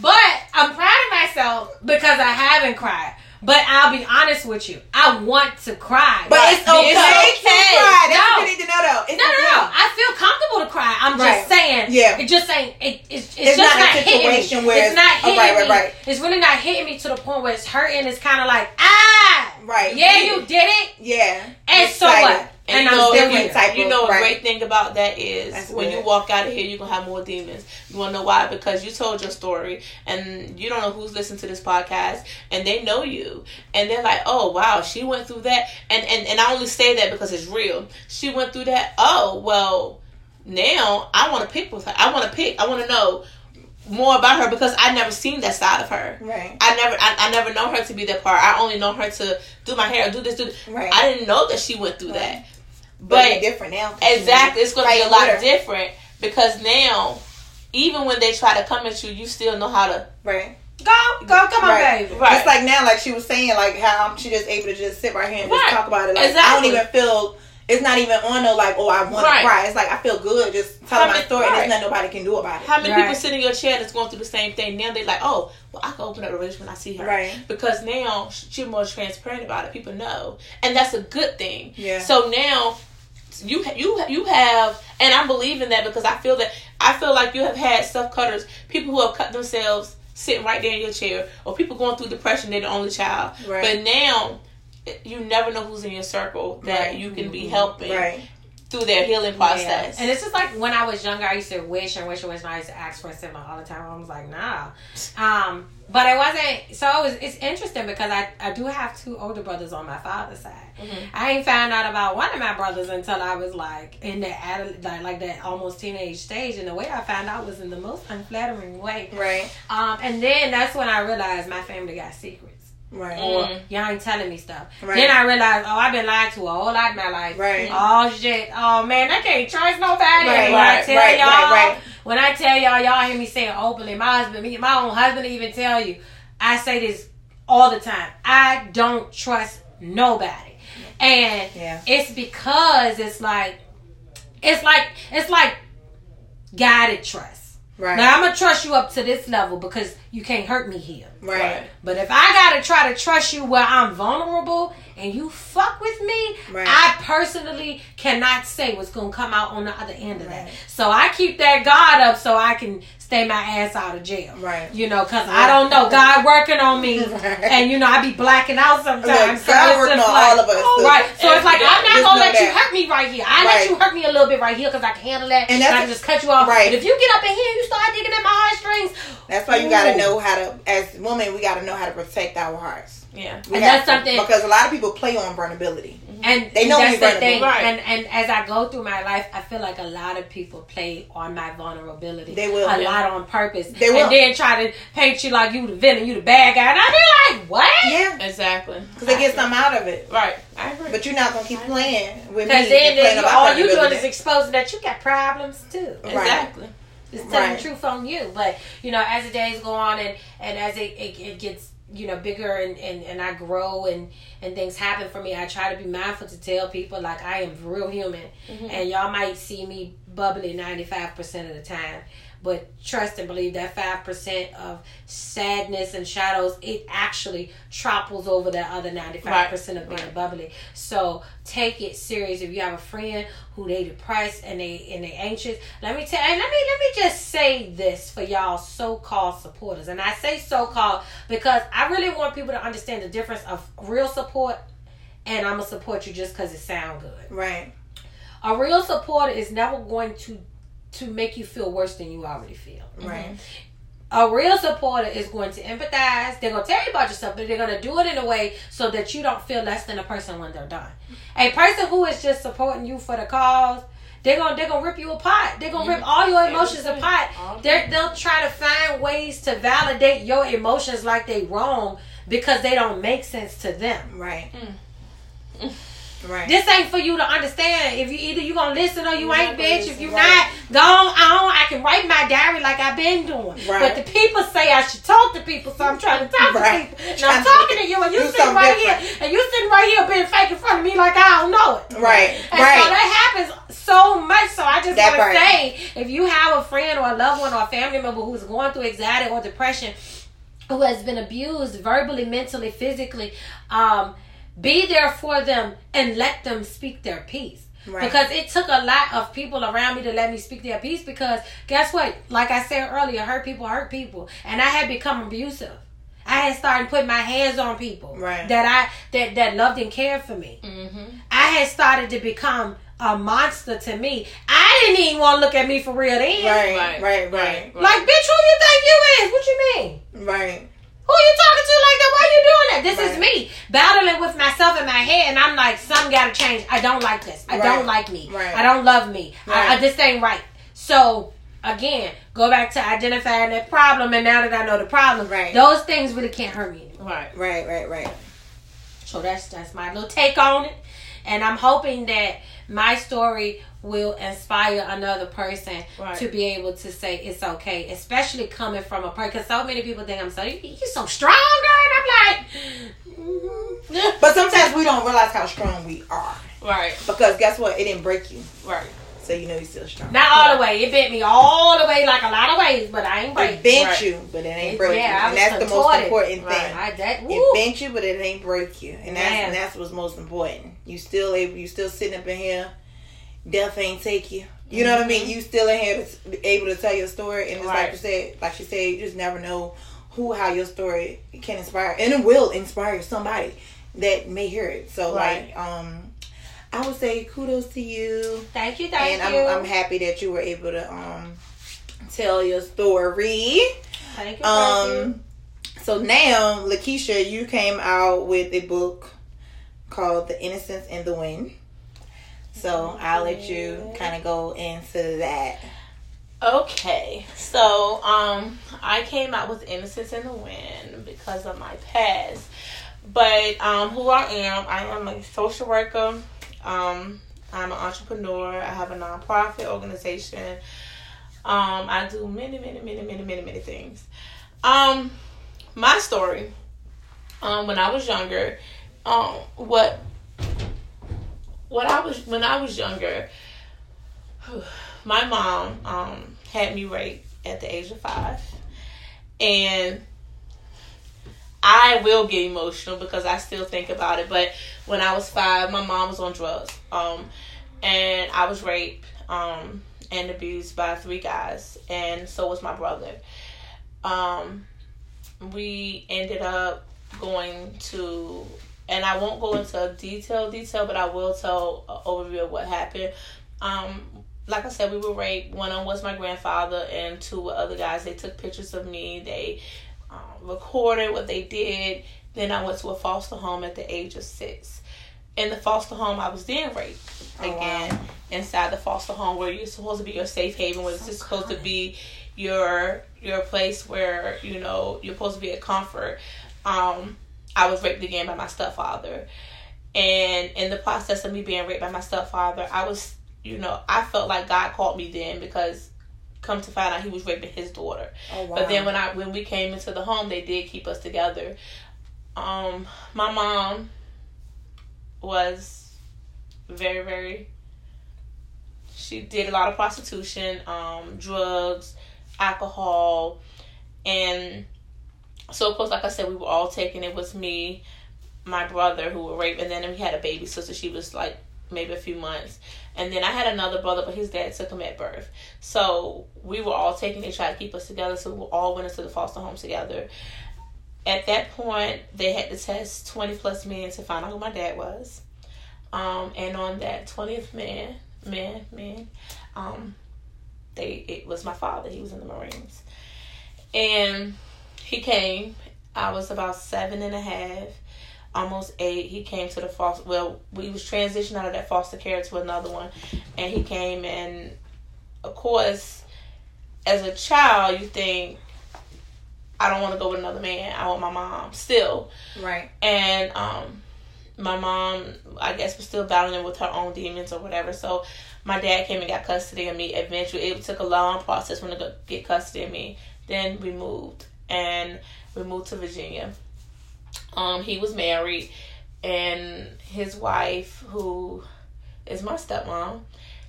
But I'm proud of myself because I haven't cried. But I'll be honest with you, I want to cry. But it's okay, It's to cry. That's No. what you need to know, though. It's No, no, okay. no. I feel comfortable to cry. I'm Right. just saying. Yeah. It just ain't. It, it's, it's, It's just not not, a hitting me. situation where it's it's- not oh, hitting right, right, me. right. It's really not hitting me to the point where it's hurting. It's kind of like ah, Right. Yeah, you did it. Yeah. And so what? And, And you I'm know, still you, here. type you of- a right. great thing about that is That's when good. you walk out of here, you're gonna have more demons. You wanna know why? Because you told your story, and you don't know who's listening to this podcast, and they know you, and they're like, "Oh wow, she went through that," and and and I only say that because it's real. She went through that. Oh well, now I want to pick with her. I want to pick. I want to know more about her because I never seen that side of her. Right. I never, I, I never know her to be that part. I only know her to do my hair, do this, do. This. Right. I didn't know that she went through Right. that. But, But it's different now. exactly, it's going to be a lot with different because now, even when they try to come at you, you still know how to. Right. Go, go, come on, Right. baby. Right. It's like now, like she was saying, like how she just able to just sit right here and Right. just talk about it. Like I don't even feel. It's not even on no like, oh, I want Right. to cry. It's like I feel good just telling How my story, right. there's nothing nobody can do about it. How many Right. people sit in your chair that's going through the same thing? Now they're like, oh, well, I can open up the relationship when I see her. Right. Because now she's more transparent about it. People know, and that's a good thing. Yeah. So now you you you have, and I believe in that because I feel that I feel like you have had self cutters, people who have cut themselves sitting right there in your chair, or people going through depression. They're the only child, Right. but now you never know who's in your circle that Right. you can be mm-hmm. helping Right. Through their healing process. And it's just like when I was younger, I used to wish and wish and wish, and I used to ask for a sibling all the time. I was like, nah. *laughs* Um, but it wasn't. So it was, it's interesting because I, I do have two older brothers on my father's side. Mhm. I ain't found out about one of my brothers until I was like in the adult, like, like that almost teenage stage. And the way I found out was in the most unflattering way. Right. Um, and then that's when I realized my family got secrets. Right. Or Mm. y'all ain't telling me stuff. Right. Then I realized, oh, I've been lied to a whole lot in my life. Right. Oh shit. Oh man, I can't trust nobody. Right, And when I tell right, y'all, right, right. when I tell y'all, y'all hear me say it openly. My husband, me, my own husband, even tell you, I say this all the time. I don't trust nobody, and Yeah. it's because it's like, it's like, it's like guided trust. Right. Now I'm gonna trust you up to this level because you can't hurt me here. right. But if I gotta try to trust you where I'm vulnerable and you fuck with me, Right. I personally cannot say what's gonna come out on the other end of that. So I keep that guard up so I can stay my ass out of jail. Right. You know, cause I don't know. God working on me, *laughs* Right. and you know I be blacking out sometimes. Look, so God working on like, all of us, oh, right. So it's like I'm not gonna know let you hurt me right here. I Right. let you hurt me a little bit right here because I can handle that, And and, I just cut you off. Right. But if you get up in here and you start digging at my heartstrings, That's why you got to know how to, as women, we got to know how to protect our hearts. Yeah. We And that's to, something- because a lot of people play on vulnerability. And They know that's the thing. Right. And and as I go through my life, I feel like a lot of people play on my vulnerability. They will. a Yeah. lot on purpose. They will. and then try to paint you like you the villain, you the bad guy, and I be like, what? Yeah, Exactly. because they get something out of it. Right. I agree. But you're not gonna keep playing with me. Because then, and then you, about all you doing is exposing that you got problems too. Right. exactly. It's telling Right. the truth on you. But you know, as the days go on and and as it, it, it gets you know bigger and, and and I grow and and things happen for me, I try to be mindful to tell people like I am real human, mm-hmm. and y'all might see me bubbly ninety five percent of the time. But trust and believe that five percent of sadness and shadows, it actually tramples over that other ninety five percent of being Right. bubbly. So take it serious. If you have a friend who they depressed and they and they anxious, let me tell and let me let me just say this for y'all so called supporters. And I say so called because I really want people to understand the difference of real support and I'm gonna support you just because it sound good. Right. A real supporter is never going to to make you feel worse than you already feel. Right. A real supporter is going to empathize. They're going to tell you about yourself, but they're going to do it in a way so that you don't feel less than a person when they're done. A person who is just supporting you for the cause, they're gonna they're gonna rip you apart. They're gonna rip all your emotions Everything. apart. They're, they'll try to find ways to validate your emotions like they wrong because they don't make sense to them. Right. Mm. Right. This ain't for you to understand. If you either you gonna listen or you You're ain't, bitch. listen, If you right. not, go on, on. I can write my diary like I've been doing. Right. But the people say I should talk to people, so I'm trying to talk Right. to people. And I'm talking to you, and you sitting right different. here, and you sitting right here being fake in front of me like I don't know it. Right. And right. so that happens so much. So I just want to say, if you have a friend or a loved one or a family member who's going through anxiety or depression, who has been abused verbally, mentally, physically, um, be there for them and let them speak their piece. Right. Because it took a lot of people around me to let me speak their piece. Because guess what? Like I said earlier, hurt people hurt people, and I had become abusive. I had started putting my hands on people Right. that I that that loved and cared for me. Mm-hmm. I had started to become a monster to me. I didn't even want to look at me for real then. Right. Right. Right. Right. Like, bitch, who you think you is? What you mean? Right. Who you talking to like that? Why you doing that? This is me battling with myself in my head, and I'm like, something got to change. I don't like this. I Right. don't like me. Right. I don't love me. I, I, this ain't right. So again, go back to identifying that problem, and now that I know the problem, Right. those things really can't hurt me anymore. Right. Right. Right. Right. So that's that's my little take on it, and I'm hoping that my story will inspire another person Right. to be able to say it's okay, especially coming from a person. Because so many people think I'm so you you so strong, girl, and I'm like. But sometimes we don't realize how strong we are Right. because guess what? It didn't break you, Right. So you know you're still strong. not all the way. It bent me all the way, like a lot of ways, but I ain't break. It bent Right. you, but it ain't It- break yeah, I you, and was that's the most contorted. important Right. thing. I that It bent you, but it ain't break you, and that's and that's what's most important. You still able, you still sitting up in here. Death ain't take you. You know what I mean? You still in here to be able to tell your story, and it's like Right. you said, like she said, you just never know who how your story can inspire, and it will inspire somebody that may hear it. So Right. like, um, I would say kudos to you, Thank you, thank and you, I'm I'm happy that you were able to um tell your story. thank you, thank you. Um, so now, Lakeshia, you came out with a book called "The Innocence in the Wind." So I'll let you kind of go into that. Okay, so um, I came out with Innocence in the Wind because of my past. But um, who I am, I am a social worker. Um, I'm an entrepreneur. I have a nonprofit organization. Um, I do many, many, many, many, many, many things. Um, my story. Um, when I was younger, um, what what I was when I was younger, *sighs* my mom um, had me raped at the age of five, and I will get emotional because I still think about it. But when I was five, my mom was on drugs, um, and I was raped um, and abused by three guys, and so was my brother. Um, we ended up going to, and I won't go into detail detail, but I will tell an overview of what happened. Um, like I said, we were raped. One of them was my grandfather, and two were other guys. They took pictures of me. They recorded what they did. Then I went to a foster home at the age of six. in the foster home, I was then raped Oh, again wow. inside the foster home where you're supposed to be your safe haven, where So this is supposed to be your your place where you know you're supposed to be a comfort. Um, I was raped again by my stepfather, and in the process of me being raped by my stepfather, I was you know I felt like God called me then because come to find out he was raping his daughter. Oh wow. But then when I when we came into the home, they did keep us together. Um, my mom was very very. She did a lot of prostitution, um, drugs, alcohol, and so of course, like I said, we were all taken. It was me, my brother who were raped, and then we had a baby sister. She was like maybe a few months. And then I had another brother, but his dad took him at birth. So we were all taken. They tried to keep us together, so we all went into the foster home together. At that point, they had to test 20 plus men to find out who my dad was. Um, and on that 20th man, man, man, um, they it was my father. He was in the Marines. And he came. I was about seven and a half almost eight. He came to the foster. Well, we was transitioning out of that foster care to another one, and he came and, of course, as a child, you think, I don't want to go with another man. I want my mom still, right. and um, my mom, I guess, was still battling with her own demons or whatever. So. My dad came and got custody of me. Eventually, it took a long process for him to get custody of me. Then we moved, and we moved to Virginia. Um, he was married, and his wife, who is my stepmom,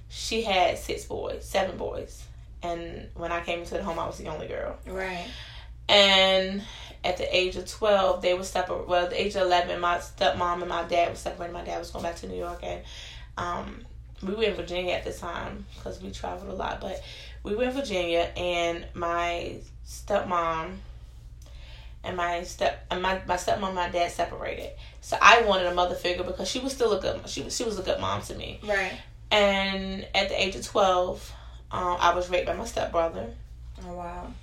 she had six boys, seven boys. And when I came into the home, I was the only girl. Right. And at the age of 12, they were separated. Well, at the age of 11, my stepmom and my dad were separated. My dad was going back to New York, and um, we were in Virginia at the time because we traveled a lot. But we were in Virginia, and my stepmom and my step and my, my stepmom and my dad separated. So I wanted a mother figure because she was still a good she was she was a good mom to me. Right. And at the age of twelve, um, I was raped by my stepbrother. Oh wow.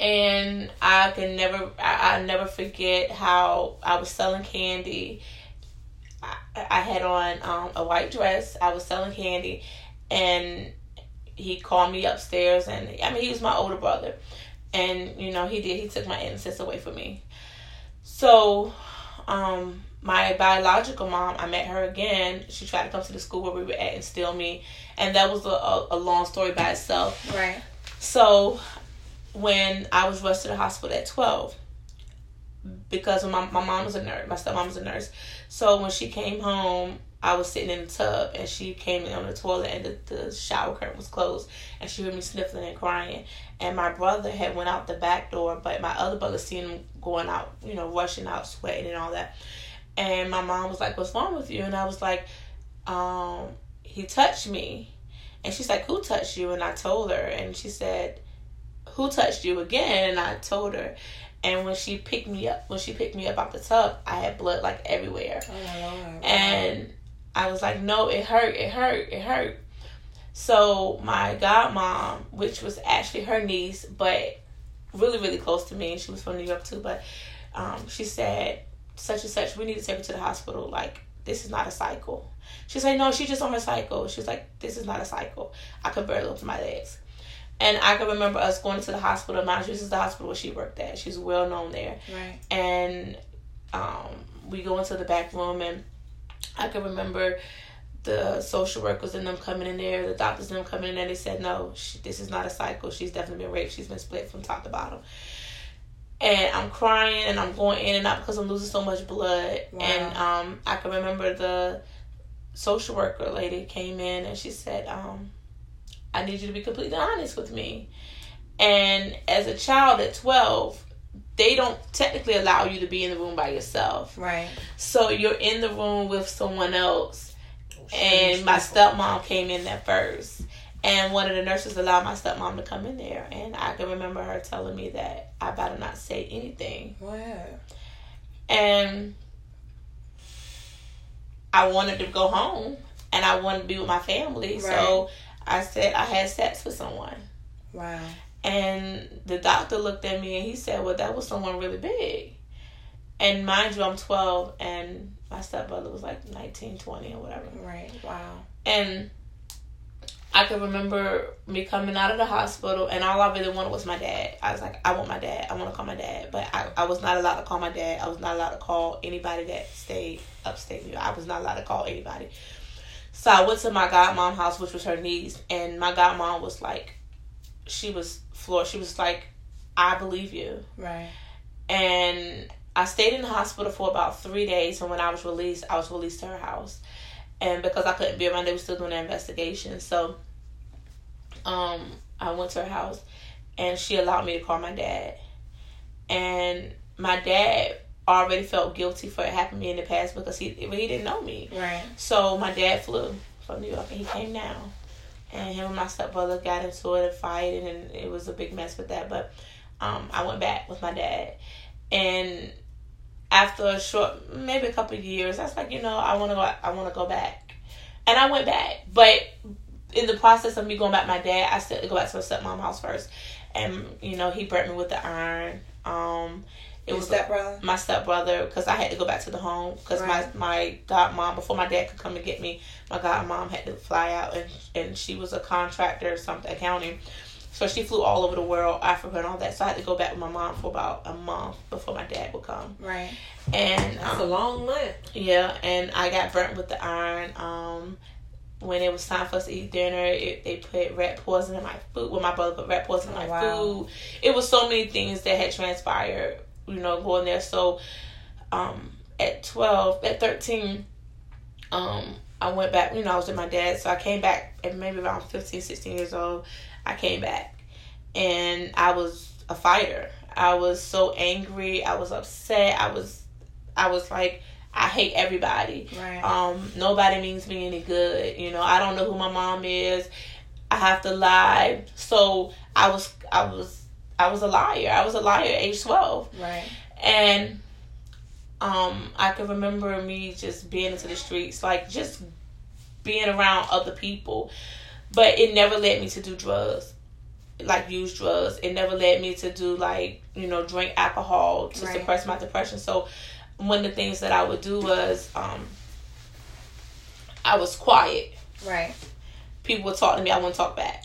And I can never I, I never forget how I was selling candy. I, I had on um, a white dress. I was selling candy, and he called me upstairs. And I mean, he was my older brother, and you know he did. He took my innocence away from me. So, um, my biological mom, I met her again. She tried to come to the school where we were at and steal me, and that was a, a, a long story by itself. Right. So, when I was rushed to the hospital at twelve, because my my mom was a nurse, my stepmom was a nurse. So when she came home, I was sitting in the tub, and she came in on the toilet, and the, the shower curtain was closed, and she heard me sniffling and crying. And my brother had went out the back door, but my other brother seen him going out, you know, rushing out, sweating and all that. And my mom was like, "What's wrong with you?" And I was like, um, "He touched me." And she's like, "Who touched you?" And I told her, and she said, "Who touched you again?" And I told her. And when she picked me up, when she picked me up out the tub, I had blood like everywhere. Oh my lord. And I was like, no, it hurt, it hurt, it hurt. So my godmom, which was actually her niece, but really, really close to me, and she was from New York too, but um, she said, such and such, we need to take her to the hospital. Like, this is not a cycle. She's like, no, she's just on her cycle. She's like, this is not a cycle. I could barely open my legs. And I can remember us going to the hospital. Mind you, this is the hospital where she worked at. She's well known there Right. and um, we go into the back room and I can remember the social workers and them coming in there, the doctors and them coming in there. They said, "No, she, this is not a cycle. She's definitely been raped. She's been split from top to bottom." And I'm crying and I'm going in and out because I'm losing so much blood. Wow. And um, I can remember the social worker lady came in and she said, um, "I need you to be completely honest with me." And as a child at 12, they don't technically allow you to be in the room by yourself. Right. So you're in the room with someone else. Oh, and my stepmom came in there first. And one of the nurses allowed my stepmom to come in there. And I can remember her telling me that I better not say anything. Wow. And I wanted to go home. And I wanted to be with my family. So I said I had sex with someone. Wow. And the doctor looked at me and he said, Well, that was someone really big. And mind you, I'm 12 and my stepbrother was like 19, 20 or whatever. Right. Wow. And I can remember me coming out of the hospital, and all I really wanted was my dad. I was like, I want my dad. I want to call my dad. But I, I was not allowed to call my dad. I was not allowed to call anybody that stayed upstate New York. I was not allowed to call anybody. So I went to my godmom house, which was her niece, and my godmom was like, she was floored. She was like, I believe you. Right. And I stayed in the hospital for about three days, and when I was released, I was released to her house and because I couldn't be around, they were still doing their investigation. So, um, I went to her house, and she allowed me to call my dad. And my dad already felt guilty for it happening to me in the past because he he didn't know me. Right. So my dad flew from New York, and he came down, and him and my stepbrother got into it, a fight, and it was a big mess with that. But um, I went back with my dad, and after a short, maybe a couple years, I was like, you know, I want to go. I want to go back, and I went back. But in the process of me going back, my dad, I still go back to my stepmom house first, and you know, he burnt me with the iron. Um, it was stepbrother? my stepbrother because I had to go back to the home because Right. my my godmom before my dad could come and get me, my godmom had to fly out and and she was a contractor, or something accounting. So she flew all over the world, Africa and all that. So I had to go back with my mom for about a month before my dad would come. Right. And That's um, a long month. yeah, and I got burnt with the iron. Um, when it was time for us to eat dinner, it, they put rat poison in my food. Well, my brother put rat poison in Oh, my wow. food. It was so many things that had transpired, you know, going there. So, um, at twelve, at thirteen, um, I went back. You know, I was with my dad, so I came back at maybe around 15, 16 years old. I came back, and I was a fighter. I was so angry. I was upset. I was, I was like, I hate everybody. Right. Um, nobody means me any good. You know, I don't know who my mom is. I have to lie. So I was, I was, I was a liar. I was a liar at age twelve, right. and um, I can remember me just being into the streets, like just being around other people, but it never led me to do drugs, like use drugs. It never led me to do like you know drink alcohol to Right. suppress my depression. So one of the things that I would do was um, I was quiet. Right. People would talk to me, I wouldn't talk back.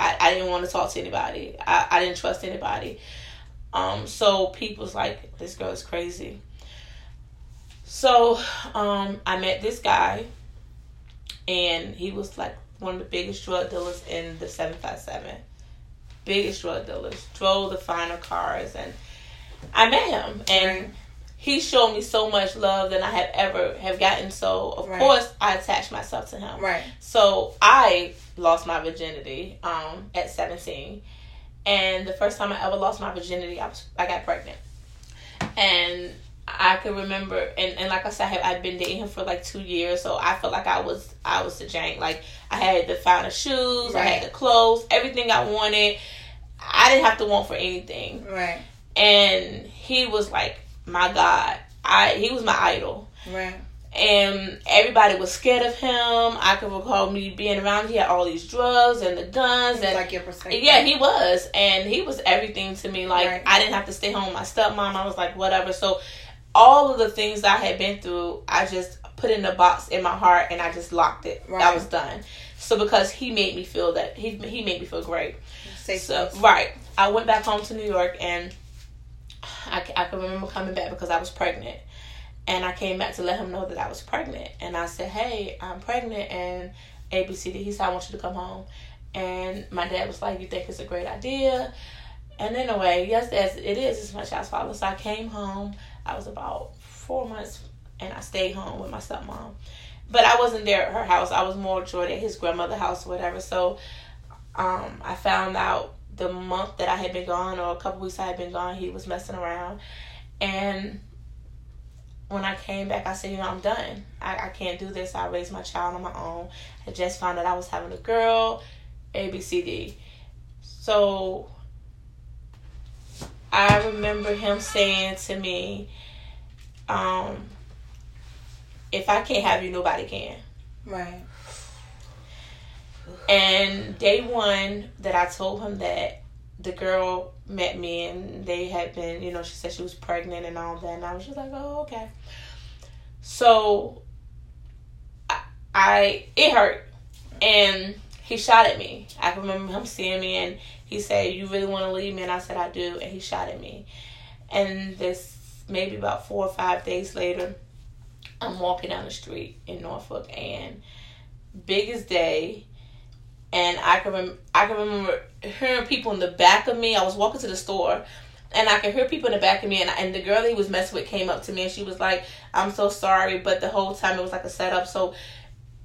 I, I didn't want to talk to anybody. I, I didn't trust anybody. Um, so people's like, this girl is crazy. So um, I met this guy, and he was like one of the biggest drug dealers in the 757. Biggest drug dealers. Drove the finer cars, and I met him. And. He showed me so much love than I have ever have gotten. So of Right. course I attached myself to him. Right. So I lost my virginity um, at 17. And the first time I ever lost my virginity, I was I got pregnant. And I can remember, and, and like I said, I had, I'd been dating him for like two years, so I felt like I was I was the jank. Like I had the finest shoes, I had the clothes, everything I wanted. I didn't have to want for anything Right. and he was like my god i he was my idol Right. and everybody was scared of him i can recall me being around he had all these drugs and the guns and like your perspective. yeah he was and he was everything to me like Right. i didn't have to stay home with my stepmom i was like whatever so all of the things that i had been through i just put in a box in my heart and i just locked it Right. that was done so because he made me feel that he, he made me feel great Safe so place. right, I went back home to New York, and I, I can remember coming back because I was pregnant, and I came back to let him know that I was pregnant, and I said, "Hey, I'm pregnant," and ABCD. He said, "I want you to come home," and my dad was like, "You think it's a great idea?" And in a way, yes, as it is, it's my child's father. So I came home. I was about four months, and I stayed home with my stepmom. But I wasn't there at her house. I was more Jordan at his grandmother's house or whatever. So um, I found out the month that I had been gone, or a couple weeks I had been gone, he was messing around. And when I came back, I said, you know, I'm done. I, I can't do this. I raised my child on my own. I just found out I was having a girl, ABCD. So I remember him saying to me, um, if I can't have you, nobody can. Right. And day one that I told him that the girl met me and they had been, you know, she said she was pregnant and all that. And I was just like, oh, okay. So I, I it hurt, and he shot at me. I remember him seeing me, and he said, "You really want to leave me?" And I said, "I do," and he shot at me. And this maybe about four or five days later, I'm walking down the street in Norfolk, and biggest day and I can rem- I can remember hearing people in the back of me. I was walking to the store, and I could hear people in the back of me. And and the girl he was messing with came up to me, and she was like, "I'm so sorry," but the whole time it was like a setup. So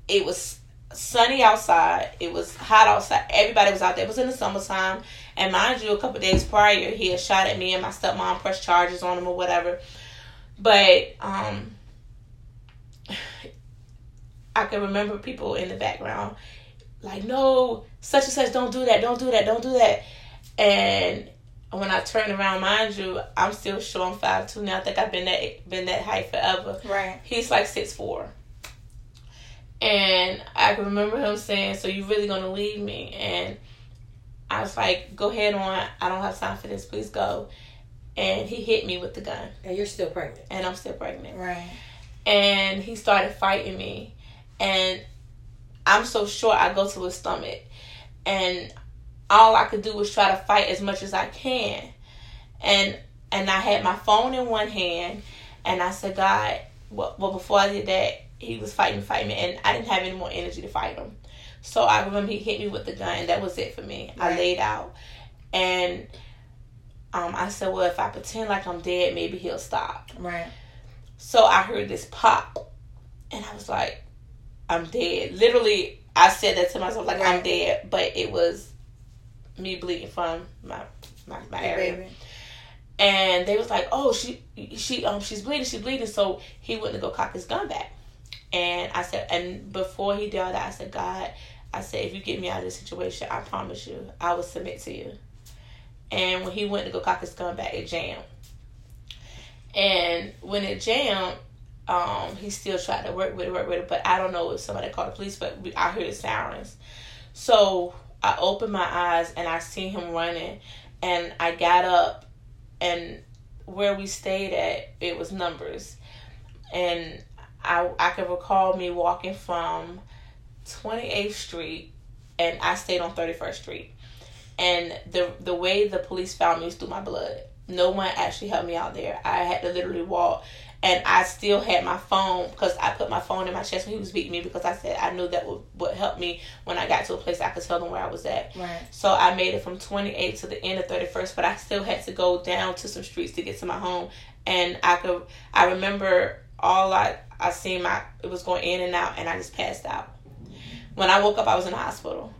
it was sunny outside. It was hot outside. Everybody was out there. It was in the summertime, and mind you, a couple days prior, he had shot at me, and my stepmom pressed charges on him or whatever. But um. *sighs* I can remember people in the background like, no, such and such, don't do that, don't do that, don't do that. And when I turn around, mind you, I'm still. I'm five two now. I think I've been that been that height forever. Right. He's like six four. And I can remember him saying, "So you really gonna leave me?" And I was like, "Go ahead on. I don't have time for this. Please go." And he hit me with the gun. And you're still pregnant. And I'm still pregnant. Right. And he started fighting me, and I'm so short. I go to his stomach, and all I could do was try to fight as much as I can, and and I had my phone in one hand, and I said, God, well, well before I did that, he was fighting, fighting me, and I didn't have any more energy to fight him. So I remember he hit me with the gun, and that was it for me. Right. I laid out, and um, I said, well, if I pretend like I'm dead, maybe he'll stop. Right. So I heard this pop, and I was like, I'm dead. Literally, I said that to myself like right. I'm dead, but it was me bleeding from my my, my area. Baby. And they was like, "Oh, she she um she's bleeding, she's bleeding." So he wouldn't go cock his gun back. And I said, and before he did that, I said, God, I said, if you get me out of this situation, I promise you, I will submit to you. And when he went to go cock his gun back, it jammed. And when it jammed, um, he still tried to work with it, work with it, but I don't know if somebody called the police, but I heard sirens. So I opened my eyes and I seen him running, and I got up, and where we stayed at, it was numbers, and I I can recall me walking from 28th Street, and I stayed on 31st Street, and the the way the police found me was through my blood. No one actually helped me out there. I had to literally walk and I still had my phone because I put my phone in my chest when he was beating me because I said I knew that would, would help me when I got to a place I could tell them where I was at. Right. So I made it from 28 to the end of 31st, but I still had to go down to some streets to get to my home. And I could, I remember all I, I seen my, it was going in and out and I just passed out. When I woke up, I was in the hospital.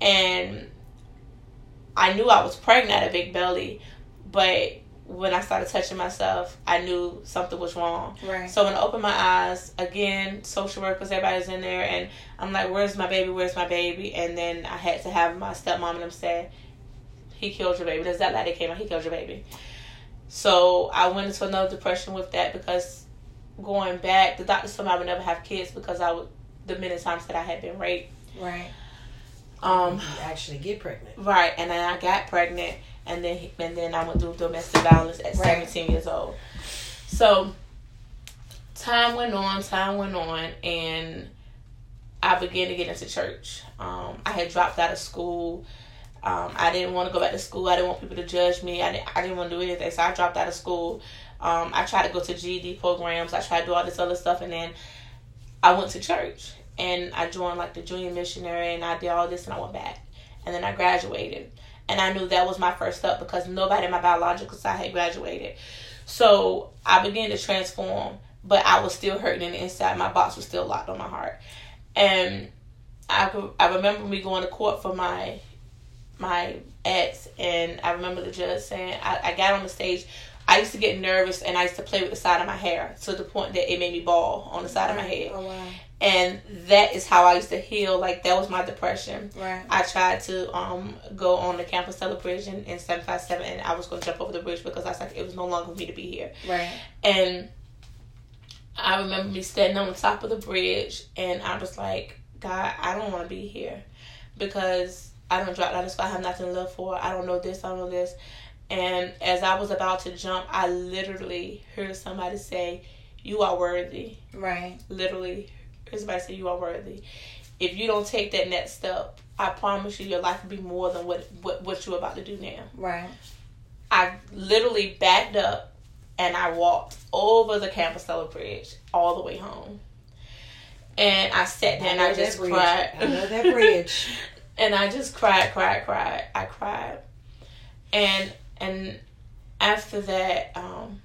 And I knew I was pregnant at a big belly, but when I started touching myself, I knew something was wrong. Right. So when I opened my eyes, again, social workers, everybody's in there, and I'm like, "Where's my baby? Where's my baby?" And then I had to have my stepmom and them say, "He killed your baby." Does that like they came out? He killed your baby. So I went into another depression with that because going back, the doctor told me I would never have kids because I would the many times that I had been raped. Right. Um. You actually get pregnant. Right, and then I got pregnant and then and then I went through domestic violence at right. 17 years old. So time went on, time went on, and I began to get into church. Um, I had dropped out of school. Um, I didn't want to go back to school. I didn't want people to judge me. I didn't, I didn't want to do anything, so I dropped out of school. Um, I tried to go to GED programs. I tried to do all this other stuff, and then I went to church and I joined like the junior missionary, and I did all this, and I went back, and then I graduated. And I knew that was my first step because nobody in my biological side had graduated. So I began to transform, but I was still hurting in the inside. My box was still locked on my heart. And I, I remember me going to court for my my ex, and I remember the judge saying, I, I got on the stage. I used to get nervous and I used to play with the side of my hair to the point that it made me ball on the side of my head. Oh, wow and that is how I used to heal. Like that was my depression. Right. I tried to um go on the campus celebration in seven five seven, and I was going to jump over the bridge because I was like, it was no longer for me to be here. Right. And I remember me standing on the top of the bridge, and I was like, God, I don't want to be here because I don't drop out of school. I have nothing to live for. I don't know this. I don't know this. And as I was about to jump, I literally heard somebody say, you are worthy. Right. Literally, everybody say you are worthy. If you don't take that next step, I promise you, your life will be more than what what, what you're about to do now. Right. I literally backed up and I walked over the Campostella Bridge all the way home. And I sat there and I, just bridge. cried. I know that bridge. *laughs* and I just cried, cried, cried. I cried. And and after that, um,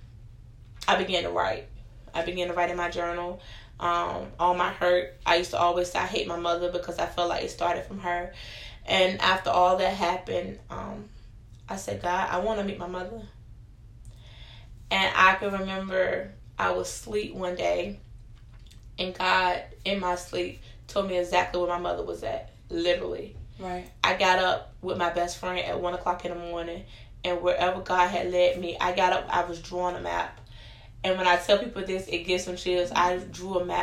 I began to write. I began to write in my journal. Um, all my hurt. I used to always say I hate my mother because I felt like it started from her. And after all that happened, um, I said, God, I want to meet my mother. And I can remember I was asleep one day, and God, in my sleep, told me exactly where my mother was at. Literally. Right. I got up with my best friend at one o'clock in the morning, and wherever God had led me, I got up. I was drawing a map, and when I tell people this, it gives them chills. I drew a map